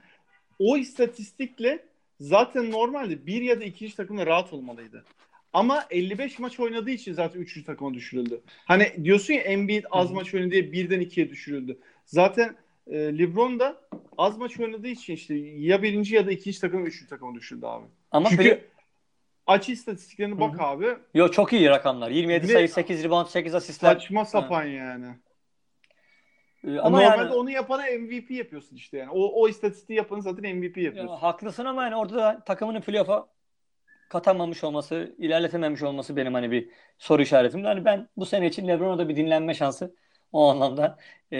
o istatistikle zaten normalde bir ya da ikinci takımda rahat olmalıydı. Ama 55 maç oynadığı için zaten 3. takıma düşürüldü. Hani diyorsun ya Embiid az maç oynadı diye birden ikiye düşürüldü. Zaten e, LeBron da az maç oynadığı için işte ya birinci ya da ikinci takım üçüncü takıma düşürdü abi. Ama Çünkü play... aç istatistiklerine bak Hı-hı. abi.
Yo çok iyi rakamlar. 27 Ve sayı, 8 rebound, 8 asistler.
Saçma sapan ha. yani. Ee, ama Normalde yani, onu yapana MVP yapıyorsun işte yani. O, o istatistiği yapanı zaten MVP yapıyorsun.
Ya, haklısın ama yani orada da takımının playoff'a katamamış olması, ilerletememiş olması benim hani bir soru işaretim. Yani ben bu sene için LeBron'a da bir dinlenme şansı o anlamda e,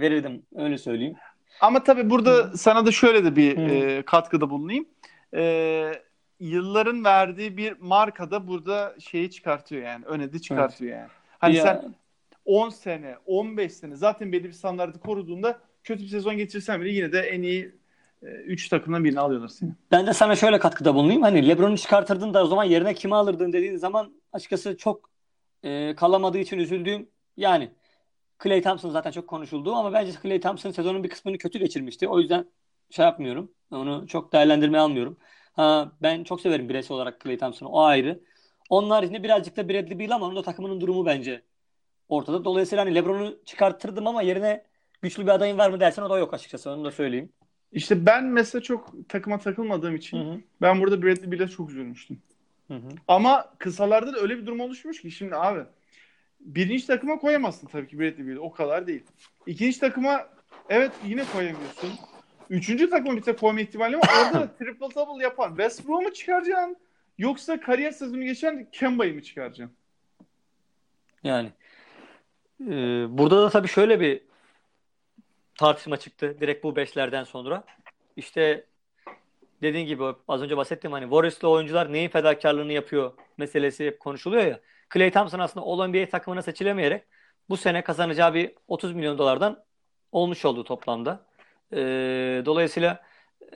verirdim. Öyle söyleyeyim.
Ama tabii burada Hı. sana da şöyle de bir e, katkıda bulunayım. E, yılların verdiği bir marka da burada şeyi çıkartıyor yani. Öne de çıkartıyor evet. yani. Hani ya. sen 10 sene, 15 sene zaten belli bir standartı koruduğunda kötü bir sezon geçirsen bile yine de en iyi 3 e, takımdan birini alıyorlar seni.
Ben de sana şöyle katkıda bulunayım. Hani LeBron'u çıkartırdın da o zaman yerine kimi alırdın dediğin zaman açıkçası çok e, kalamadığı için üzüldüğüm yani Clay Thompson zaten çok konuşuldu ama bence Clay Thompson sezonun bir kısmını kötü geçirmişti. O yüzden şey yapmıyorum. Onu çok değerlendirmeye almıyorum. Ha, ben çok severim bireysel olarak Clay Thompson'ı. O ayrı. Onun haricinde birazcık da Bradley Beal ama onun da takımının durumu bence ortada. Dolayısıyla hani LeBron'u çıkarttırdım ama yerine güçlü bir adayın var mı dersen o da yok açıkçası. Onu da söyleyeyim.
İşte ben mesela çok takıma takılmadığım için hı hı. ben burada Bradley Beal'e çok üzülmüştüm. Hı hı. Ama kısalarda da öyle bir durum oluşmuş ki şimdi abi birinci takıma koyamazsın tabii ki Bradley Beal'i. O kadar değil. İkinci takıma evet yine koyamıyorsun. Üçüncü takıma bir tek koyma ihtimali var. Orada triple double yapan Westbrook'u mu çıkaracaksın? Yoksa kariyer sezonu geçen Kemba'yı mı çıkaracaksın?
Yani e, burada da tabii şöyle bir tartışma çıktı direkt bu beşlerden sonra. İşte dediğin gibi az önce bahsettim hani Warriors'lı oyuncular neyin fedakarlığını yapıyor meselesi hep konuşuluyor ya. Clay Thompson aslında All NBA takımına seçilemeyerek bu sene kazanacağı bir 30 milyon dolardan olmuş oldu toplamda. E, dolayısıyla e,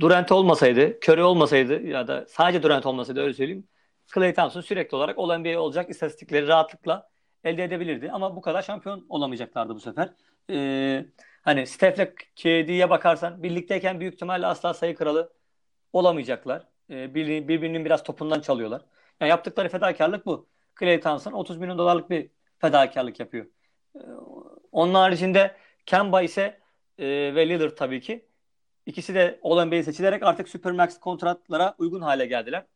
Durant olmasaydı, Curry olmasaydı ya da sadece Durant olmasaydı öyle söyleyeyim. Clay Thompson sürekli olarak All NBA olacak istatistikleri rahatlıkla elde edebilirdi. Ama bu kadar şampiyon olamayacaklardı bu sefer. E, hani Steph'le KD'ye bakarsan birlikteyken büyük ihtimalle asla sayı kralı olamayacaklar. E, birbirinin biraz topundan çalıyorlar. Yani yaptıkları fedakarlık bu. Clay Thompson 30 milyon dolarlık bir fedakarlık yapıyor. Ee, onun haricinde Kemba ise e, ve Lillard tabii ki ikisi de All-NBA'ye seçilerek artık Supermax kontratlara uygun hale geldiler.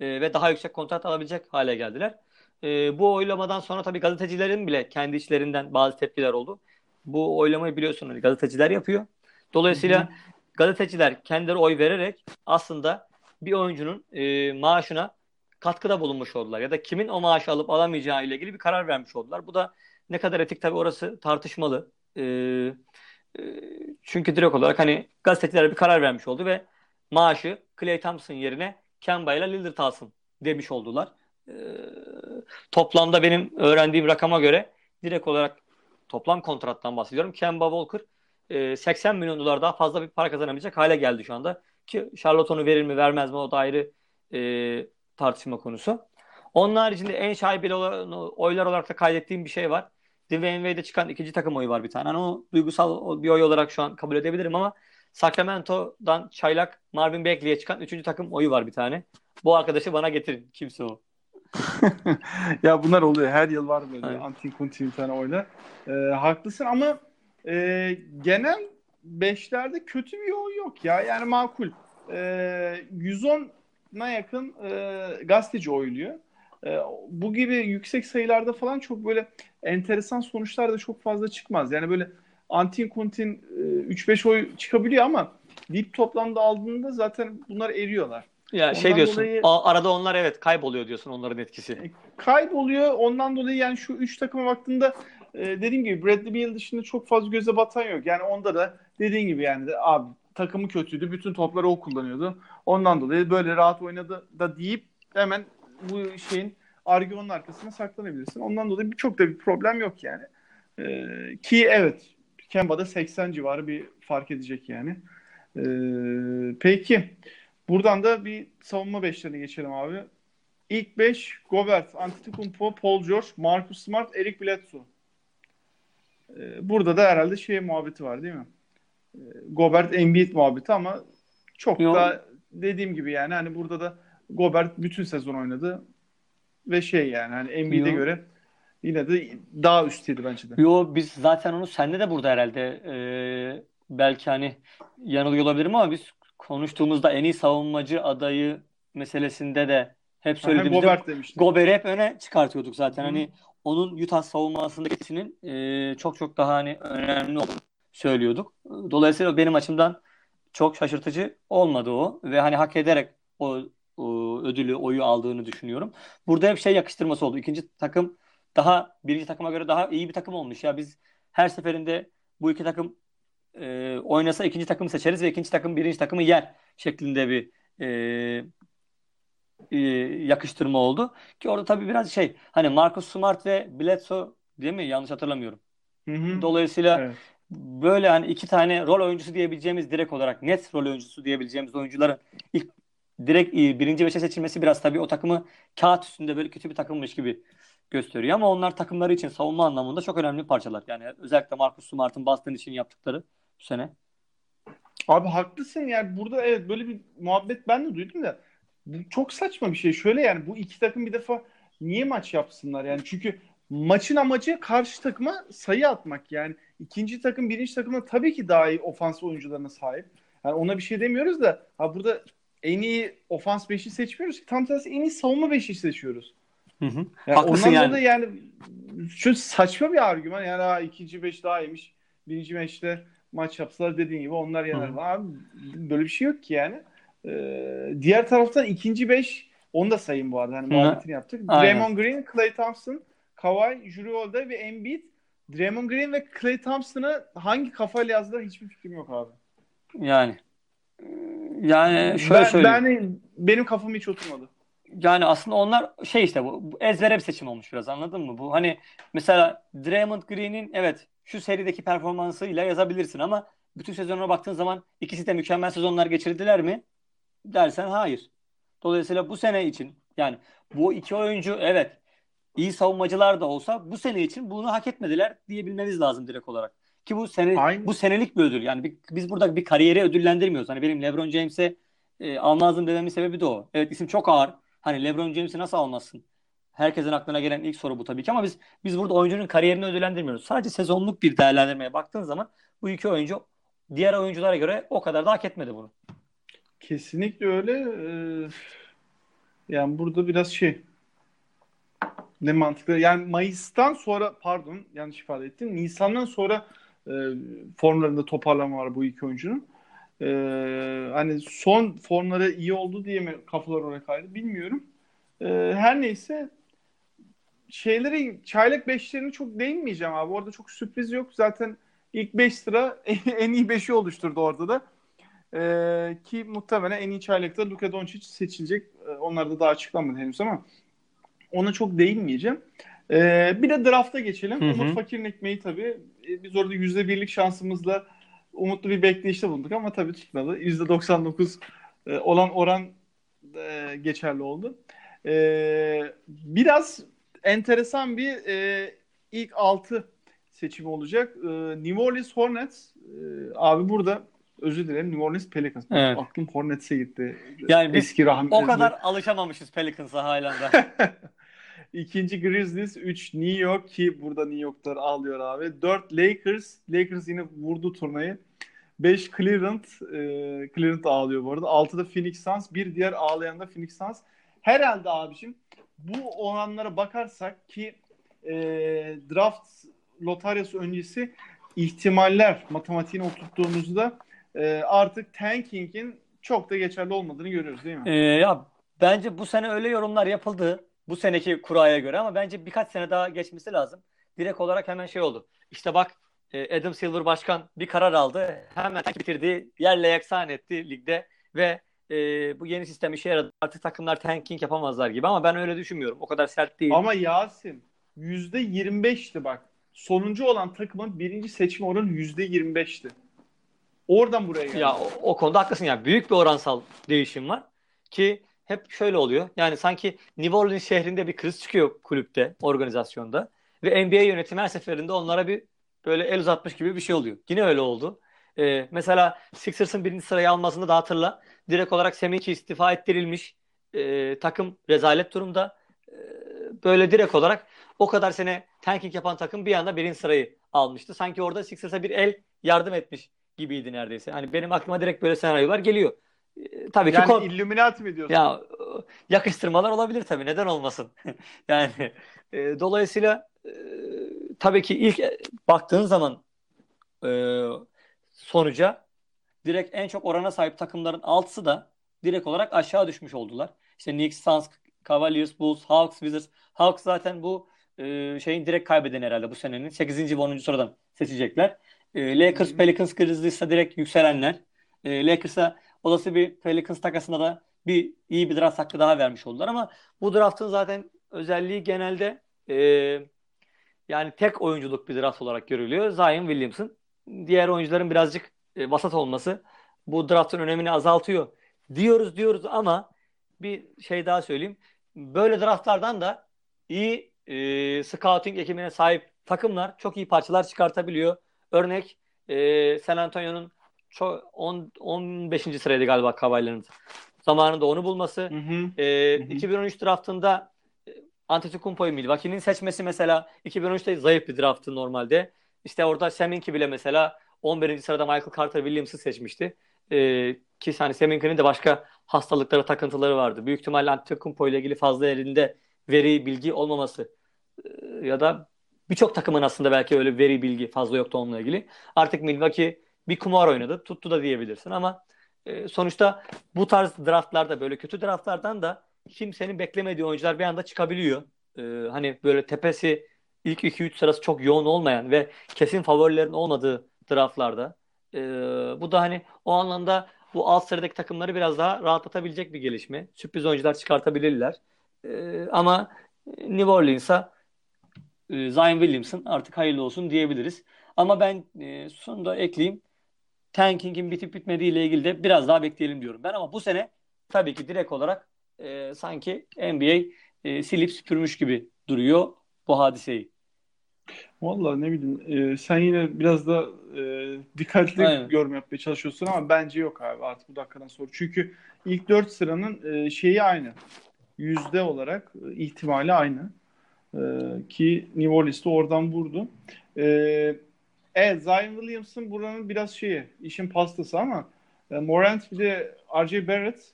E, ve daha yüksek kontrat alabilecek hale geldiler. E, bu oylamadan sonra tabii gazetecilerin bile kendi içlerinden bazı tepkiler oldu. Bu oylamayı biliyorsunuz hani gazeteciler yapıyor. Dolayısıyla hı hı. gazeteciler kendileri oy vererek aslında bir oyuncunun e, maaşına katkıda bulunmuş oldular ya da kimin o maaşı alıp alamayacağı ile ilgili bir karar vermiş oldular. Bu da ne kadar etik tabii orası tartışmalı. Ee, e, çünkü direkt olarak hani gazeteciler bir karar vermiş oldu ve maaşı Clay Thompson yerine Kemba ile Lillard alsın demiş oldular. Ee, toplamda benim öğrendiğim rakama göre direkt olarak toplam kontrattan bahsediyorum. Kemba Walker e, 80 milyon dolar daha fazla bir para kazanamayacak hale geldi şu anda. Ki Charlotte onu verir mi vermez mi o da ayrı e, tartışma konusu. Onun haricinde en şaibeli oylar olarak da kaydettiğim bir şey var. Dwayne çıkan ikinci takım oyu var bir tane. Hani o duygusal bir oy olarak şu an kabul edebilirim ama Sacramento'dan çaylak Marvin Bagley'e çıkan üçüncü takım oyu var bir tane. Bu arkadaşı bana getirin. Kimse o.
ya bunlar oluyor. Her yıl var böyle evet. antin kuntin bir tane oyla. Ee, haklısın ama e, genel beşlerde kötü bir oy yok ya. Yani makul. Ee, 110 na yakın e, gazeteci oyluyor. E, bu gibi yüksek sayılarda falan çok böyle enteresan sonuçlar da çok fazla çıkmaz. Yani böyle antin kuntin e, 3-5 oy çıkabiliyor ama dip toplamda aldığında zaten bunlar eriyorlar.
Ya ondan şey diyorsun. Dolayı, arada onlar evet kayboluyor diyorsun onların etkisi. E,
kayboluyor. Ondan dolayı yani şu 3 takıma baktığında e, dediğim gibi Bradley Beal dışında çok fazla göze batan yok. Yani onda da dediğin gibi yani de, abi takımı kötüydü. Bütün topları o kullanıyordu. Ondan dolayı böyle rahat oynadı da deyip hemen bu şeyin argümanın arkasına saklanabilirsin. Ondan dolayı çok da bir problem yok yani. Ee, ki evet Kemba'da 80 civarı bir fark edecek yani. Ee, peki buradan da bir savunma beşlerine geçelim abi. İlk 5 Gobert, Antetokounmpo, Paul George, Marcus Smart, Eric Bledsoe. Ee, burada da herhalde şey muhabbeti var değil mi? Gobert Embiid muhabbeti ama çok Yo. da dediğim gibi yani hani burada da Gobert bütün sezon oynadı ve şey yani hani Embiid'e göre yine de daha üstteydi bence de.
Yo biz zaten onu sende de burada herhalde e, belki hani yanılıyor olabilirim ama biz konuştuğumuzda en iyi savunmacı adayı meselesinde de hep söylediğimizde Gobert demiştim. Gobert'i hep öne çıkartıyorduk zaten. Hı. Hani onun Utah savunmasındakinin e, çok çok daha hani önemli olduğunu söylüyorduk. Dolayısıyla benim açımdan çok şaşırtıcı olmadı o ve hani hak ederek o, o ödülü, oyu aldığını düşünüyorum. Burada hep şey yakıştırması oldu. İkinci takım daha birinci takıma göre daha iyi bir takım olmuş. Ya biz her seferinde bu iki takım e, oynasa ikinci takımı seçeriz ve ikinci takım birinci takımı yer şeklinde bir e, e, yakıştırma oldu. Ki orada tabii biraz şey hani Marcus Smart ve Bledsoe değil mi? Yanlış hatırlamıyorum. Hı hı. Dolayısıyla evet. böyle hani iki tane rol oyuncusu diyebileceğimiz direkt olarak net rol oyuncusu diyebileceğimiz oyuncuların ilk direkt birinci beşe seçilmesi biraz tabii o takımı kağıt üstünde böyle kötü bir takımmış gibi gösteriyor. Ama onlar takımları için savunma anlamında çok önemli parçalar. Yani özellikle Marcus Smart'ın Boston için yaptıkları bu sene.
Abi haklısın yani burada evet böyle bir muhabbet ben de duydum da bu çok saçma bir şey. Şöyle yani bu iki takım bir defa niye maç yapsınlar yani çünkü maçın amacı karşı takıma sayı atmak yani ikinci takım birinci takıma tabii ki daha iyi ofans oyuncularına sahip. Yani ona bir şey demiyoruz da ha burada en iyi ofans beşi seçmiyoruz ki tam tersi en iyi savunma beşi seçiyoruz. Hı hı. Yani Haklısın ondan yani. da yani şu saçma bir argüman yani ha, ikinci beş daha iyiymiş. Birinci beşte maç yapsalar dediğin gibi onlar yener. Hı. Abi böyle bir şey yok ki yani. Ee, diğer taraftan ikinci beş onu da sayın bu arada. Hani muhabbetini yaptık. Draymond Green, Clay Thompson, Kawhi, Jrue Holiday ve Embiid. Draymond Green ve Clay Thompson'ı hangi kafayla yazdılar hiçbir fikrim yok abi.
Yani yani şöyle
ben,
söyleyeyim.
Ben, benim kafam hiç oturmadı.
Yani aslında onlar şey işte bu, bu ezbere bir seçim olmuş biraz anladın mı? Bu hani mesela Draymond Green'in evet şu serideki performansıyla yazabilirsin ama bütün sezonuna baktığın zaman ikisi de mükemmel sezonlar geçirdiler mi? Dersen hayır. Dolayısıyla bu sene için yani bu iki oyuncu evet iyi savunmacılar da olsa bu sene için bunu hak etmediler diyebilmemiz lazım direkt olarak. Ki bu sene Aynen. bu senelik bir ödül. Yani bir, biz burada bir kariyeri ödüllendirmiyoruz. Hani benim LeBron James'e e, almazdım dememin sebebi de o. Evet isim çok ağır. Hani LeBron James'i nasıl almazsın? Herkesin aklına gelen ilk soru bu tabii ki ama biz biz burada oyuncunun kariyerini ödüllendirmiyoruz. Sadece sezonluk bir değerlendirmeye baktığın zaman bu iki oyuncu diğer oyunculara göre o kadar da hak etmedi bunu.
Kesinlikle öyle. Ee, yani burada biraz şey ne mantıklı. Yani Mayıs'tan sonra pardon yanlış ifade ettim. Nisan'dan sonra e, formlarında toparlama var bu iki oyuncunun. E, hani son formları iyi oldu diye mi kafalar oraya kaydı bilmiyorum. E, her neyse şeyleri çaylak beşlerini çok değinmeyeceğim abi. Orada çok sürpriz yok. Zaten ilk 5 sıra en iyi 5'i oluşturdu orada da. Ee, ki muhtemelen en iyi çaylakta Luka Doncic seçilecek. Ee, onlar da daha açıklanmadı henüz ama ona çok değinmeyeceğim. Ee, bir de drafta geçelim. Hı hı. Umut Fakir'in ekmeği tabii. Ee, biz orada %1'lik şansımızla umutlu bir bekleyişte bulunduk ama tabii tutmadı. %99 e, olan oran e, geçerli oldu. E, biraz enteresan bir e, ilk 6 seçimi olacak. E, New Orleans Hornets e, abi burada özür dilerim New Orleans Pelicans. Evet. Aklım Hornets'e gitti.
Yani biz Eski rahmetli. o kadar alışamamışız Pelicans'a halen de.
İkinci Grizzlies, 3 New York ki burada New York'lar ağlıyor abi. 4 Lakers. Lakers yine vurdu turnayı. 5 Cleveland. E, Cleveland ağlıyor bu arada. 6'da Phoenix Suns. Bir diğer ağlayan da Phoenix Suns. Herhalde abicim bu oranlara bakarsak ki e, draft lotaryası öncesi ihtimaller matematiğini oturttuğumuzda e, artık tanking'in çok da geçerli olmadığını görüyoruz değil mi?
Ee, ya bence bu sene öyle yorumlar yapıldı bu seneki kuraya göre ama bence birkaç sene daha geçmesi lazım. Direkt olarak hemen şey oldu. İşte bak e, Adam Silver başkan bir karar aldı. Hemen bitirdi. Yerle yaksan etti ligde ve e, bu yeni sistem işe yaradı. Artık takımlar tanking yapamazlar gibi ama ben öyle düşünmüyorum. O kadar sert değil.
Ama Yasin %25'ti bak. Sonuncu olan takımın birinci seçim oranı %25'ti. Oradan buraya geldi.
Ya o, o konuda haklısın ya. Büyük bir oransal değişim var ki hep şöyle oluyor. Yani sanki New Orleans şehrinde bir kriz çıkıyor kulüpte, organizasyonda ve NBA yönetimi her seferinde onlara bir böyle el uzatmış gibi bir şey oluyor. Yine öyle oldu. E, mesela Sixers'ın birinci sırayı almasında da hatırla. Direkt olarak Seminci istifa ettirilmiş. E, takım rezalet durumda. E, böyle direkt olarak o kadar sene tanking yapan takım bir anda birinci sırayı almıştı. Sanki orada Sixers'a bir el yardım etmiş gibiydi neredeyse. Hani benim aklıma direkt böyle senaryolar geliyor. Ee, tabii
yani
ki
yani Illuminati mi diyorsun?
Ya yakıştırmalar olabilir tabii. Neden olmasın? yani e, dolayısıyla e, tabii ki ilk e, baktığın zaman e, sonuca direkt en çok orana sahip takımların altısı da direkt olarak aşağı düşmüş oldular. İşte Knicks, Suns, Cavaliers, Bulls, Hawks, Wizards. Hawks zaten bu e, şeyin direkt kaybeden herhalde bu senenin 8. ve 10. sıradan seçecekler. E, Lakers, Pelicans, Grizzlies'a direkt yükselenler. E, Lakers'a olası bir Pelicans takasında da bir iyi bir draft hakkı daha vermiş oldular ama bu draftın zaten özelliği genelde e, yani tek oyunculuk bir draft olarak görülüyor. Zion Williamson. Diğer oyuncuların birazcık e, vasat olması bu draftın önemini azaltıyor. Diyoruz diyoruz ama bir şey daha söyleyeyim. Böyle draftlardan da iyi e, scouting ekibine sahip takımlar çok iyi parçalar çıkartabiliyor. Örnek e, San Antonio'nun çok 10 15. sıraydı galiba Cavaliers'ın. Zamanında onu bulması. Hı hı. E, hı hı. 2013 draftında e, Antetokounmpo'yu Milwaukee'nin seçmesi mesela 2013'te zayıf bir drafttı normalde. İşte orada Seminki bile mesela 11. sırada Michael Carter Williams'ı seçmişti. Ee, ki hani Seminki'nin de başka hastalıkları, takıntıları vardı. Büyük ihtimalle Antetokounmpo ile ilgili fazla elinde veri, bilgi olmaması e, ya da birçok takımın aslında belki öyle veri, bilgi fazla yoktu onunla ilgili. Artık Milwaukee bir kumar oynadı. Tuttu da diyebilirsin ama e, sonuçta bu tarz draftlarda böyle kötü draftlardan da kimsenin beklemediği oyuncular bir anda çıkabiliyor. E, hani böyle tepesi ilk 2-3 sırası çok yoğun olmayan ve kesin favorilerin olmadığı draftlarda. E, bu da hani o anlamda bu alt sıradaki takımları biraz daha rahatlatabilecek bir gelişme. Sürpriz oyuncular çıkartabilirler. E, ama New Orleans'a e, Zion Williamson artık hayırlı olsun diyebiliriz. Ama ben e, sonunda ekleyeyim tankingin bitip bitmediği ile ilgili de biraz daha bekleyelim diyorum ben ama bu sene tabii ki direkt olarak e, sanki NBA e, silip süpürmüş gibi duruyor bu hadiseyi.
Vallahi ne bileyim e, sen yine biraz da e, dikkatli Aynen. yorum yapmaya çalışıyorsun ama bence yok abi artık bu dakikadan sonra. Çünkü ilk dört sıranın e, şeyi aynı. Yüzde olarak e, ihtimali aynı. E, ki New Orleans'te oradan vurdu. E, Evet Zion Williamson buranın biraz şeyi işin pastası ama e, Morant bir de R.J. Barrett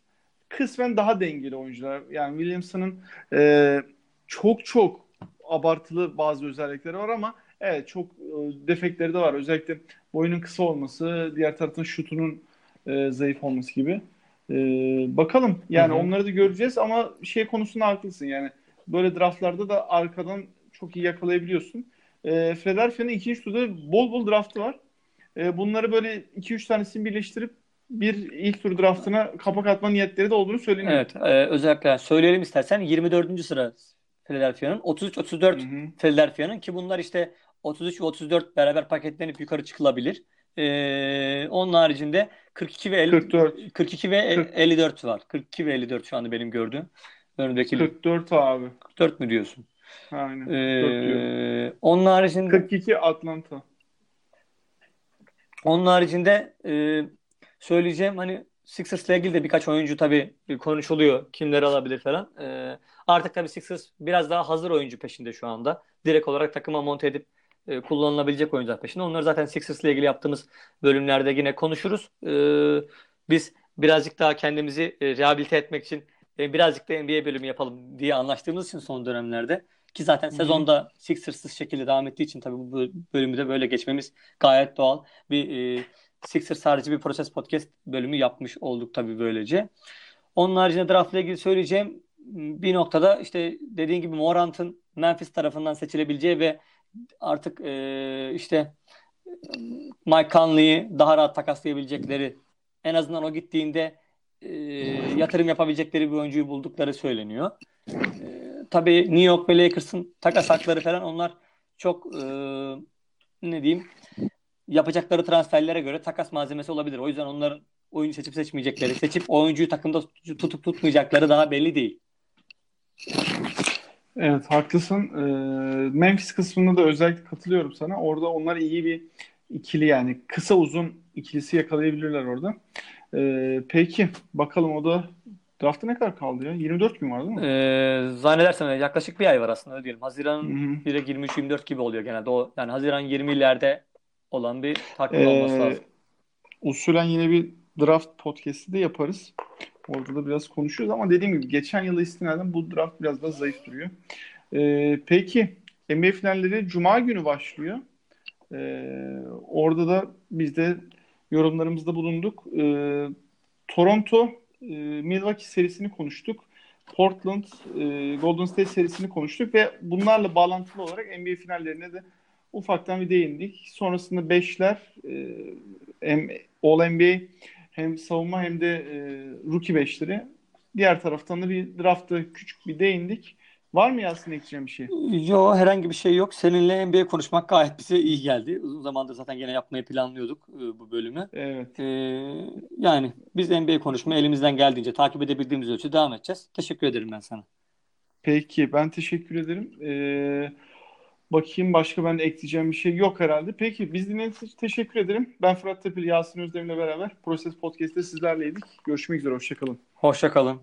kısmen daha dengeli oyuncular. Yani Williamson'ın e, çok çok abartılı bazı özellikleri var ama evet çok e, defektleri de var. Özellikle boyunun kısa olması, diğer taraftan şutunun e, zayıf olması gibi. E, bakalım yani hı hı. onları da göreceğiz ama şey konusunda haklısın yani böyle draftlarda da arkadan çok iyi yakalayabiliyorsun e, Philadelphia'nın ikinci turda bol bol draftı var. E, bunları böyle 2-3 tanesini birleştirip bir ilk tur draftına kapak atma niyetleri de olduğunu söyleniyor.
Evet. E, özellikle söyleyelim istersen 24. sıra Philadelphia'nın 33-34 Philadelphia'nın ki bunlar işte 33 ve 34 beraber paketlenip yukarı çıkılabilir. Ee, onun haricinde 42 ve 50, 44. 42 ve 40. 54 var. 42 ve 54 şu anda benim gördüğüm.
Önümdeki 44 abi.
44 mü diyorsun?
Aynen. Ee,
onun haricinde
42 Atlanta.
Onun haricinde e, söyleyeceğim hani Sixers'la ilgili de birkaç oyuncu tabii konuşuluyor. Kimleri alabilir falan. E, artık tabii Sixers biraz daha hazır oyuncu peşinde şu anda. Direkt olarak takıma monte edip e, kullanılabilecek oyuncular peşinde. Onları zaten Sixers'la ilgili yaptığımız bölümlerde yine konuşuruz. E, biz birazcık daha kendimizi e, rehabilite etmek için e, birazcık da NBA bölümü yapalım diye anlaştığımız için son dönemlerde ki zaten sezonda Sixers'ız şekilde devam ettiği için tabii bu bölümü de böyle geçmemiz gayet doğal. Bir e, Sixers harici bir Proses Podcast bölümü yapmış olduk tabii böylece. Onun haricinde draftla ilgili söyleyeceğim bir noktada işte dediğin gibi Morant'ın Memphis tarafından seçilebileceği ve artık e, işte Mike Conley'i daha rahat takaslayabilecekleri en azından o gittiğinde e, yatırım yapabilecekleri bir oyuncuyu buldukları söyleniyor. E, tabii New York ve Lakers'ın takas hakları falan onlar çok e, ne diyeyim yapacakları transferlere göre takas malzemesi olabilir. O yüzden onların oyuncu seçip seçmeyecekleri, seçip oyuncuyu takımda tutup tutmayacakları daha belli değil.
Evet haklısın. Ee, Memphis kısmında da özellikle katılıyorum sana. Orada onlar iyi bir ikili yani kısa uzun ikilisi yakalayabilirler orada. Ee, peki bakalım o da drafta ne kadar kaldı ya? 24 gün var değil mi?
Ee, zannedersem yaklaşık bir ay var aslında öyle diyelim.
Hı.
1'e 23-24 gibi oluyor genelde. O yani Haziran 20'lerde olan bir takvim
Ee,
olması lazım.
usulen yine bir draft podcast'i de yaparız. Orada da biraz konuşuyoruz ama dediğim gibi geçen yıla istinaden bu draft biraz daha zayıf duruyor. Ee, peki NBA finalleri Cuma günü başlıyor. Ee, orada da biz de yorumlarımızda bulunduk. Ee, Toronto e, Milwaukee serisini konuştuk. Portland e, Golden State serisini konuştuk ve bunlarla bağlantılı olarak NBA finallerine de ufaktan bir değindik. Sonrasında beşler e, hem All NBA hem savunma hem de e, rookie beşleri. Diğer taraftan da bir drafta küçük bir değindik. Var mı Yasin ekleyeceğim bir şey?
Yo herhangi bir şey yok. Seninle NBA konuşmak gayet bize iyi geldi. Uzun zamandır zaten gene yapmayı planlıyorduk e, bu bölümü.
Evet.
Ee, yani biz NBA konuşmaya elimizden geldiğince takip edebildiğimiz ölçüde devam edeceğiz. Teşekkür ederim ben sana.
Peki ben teşekkür ederim. Ee, bakayım başka ben de ekleyeceğim bir şey yok herhalde. Peki biz dinlediğiniz için teşekkür ederim. Ben Fırat Tepil, Yasin Özdemir'le beraber Proses Podcast'te sizlerleydik. Görüşmek üzere, hoşçakalın.
Hoşça kalın.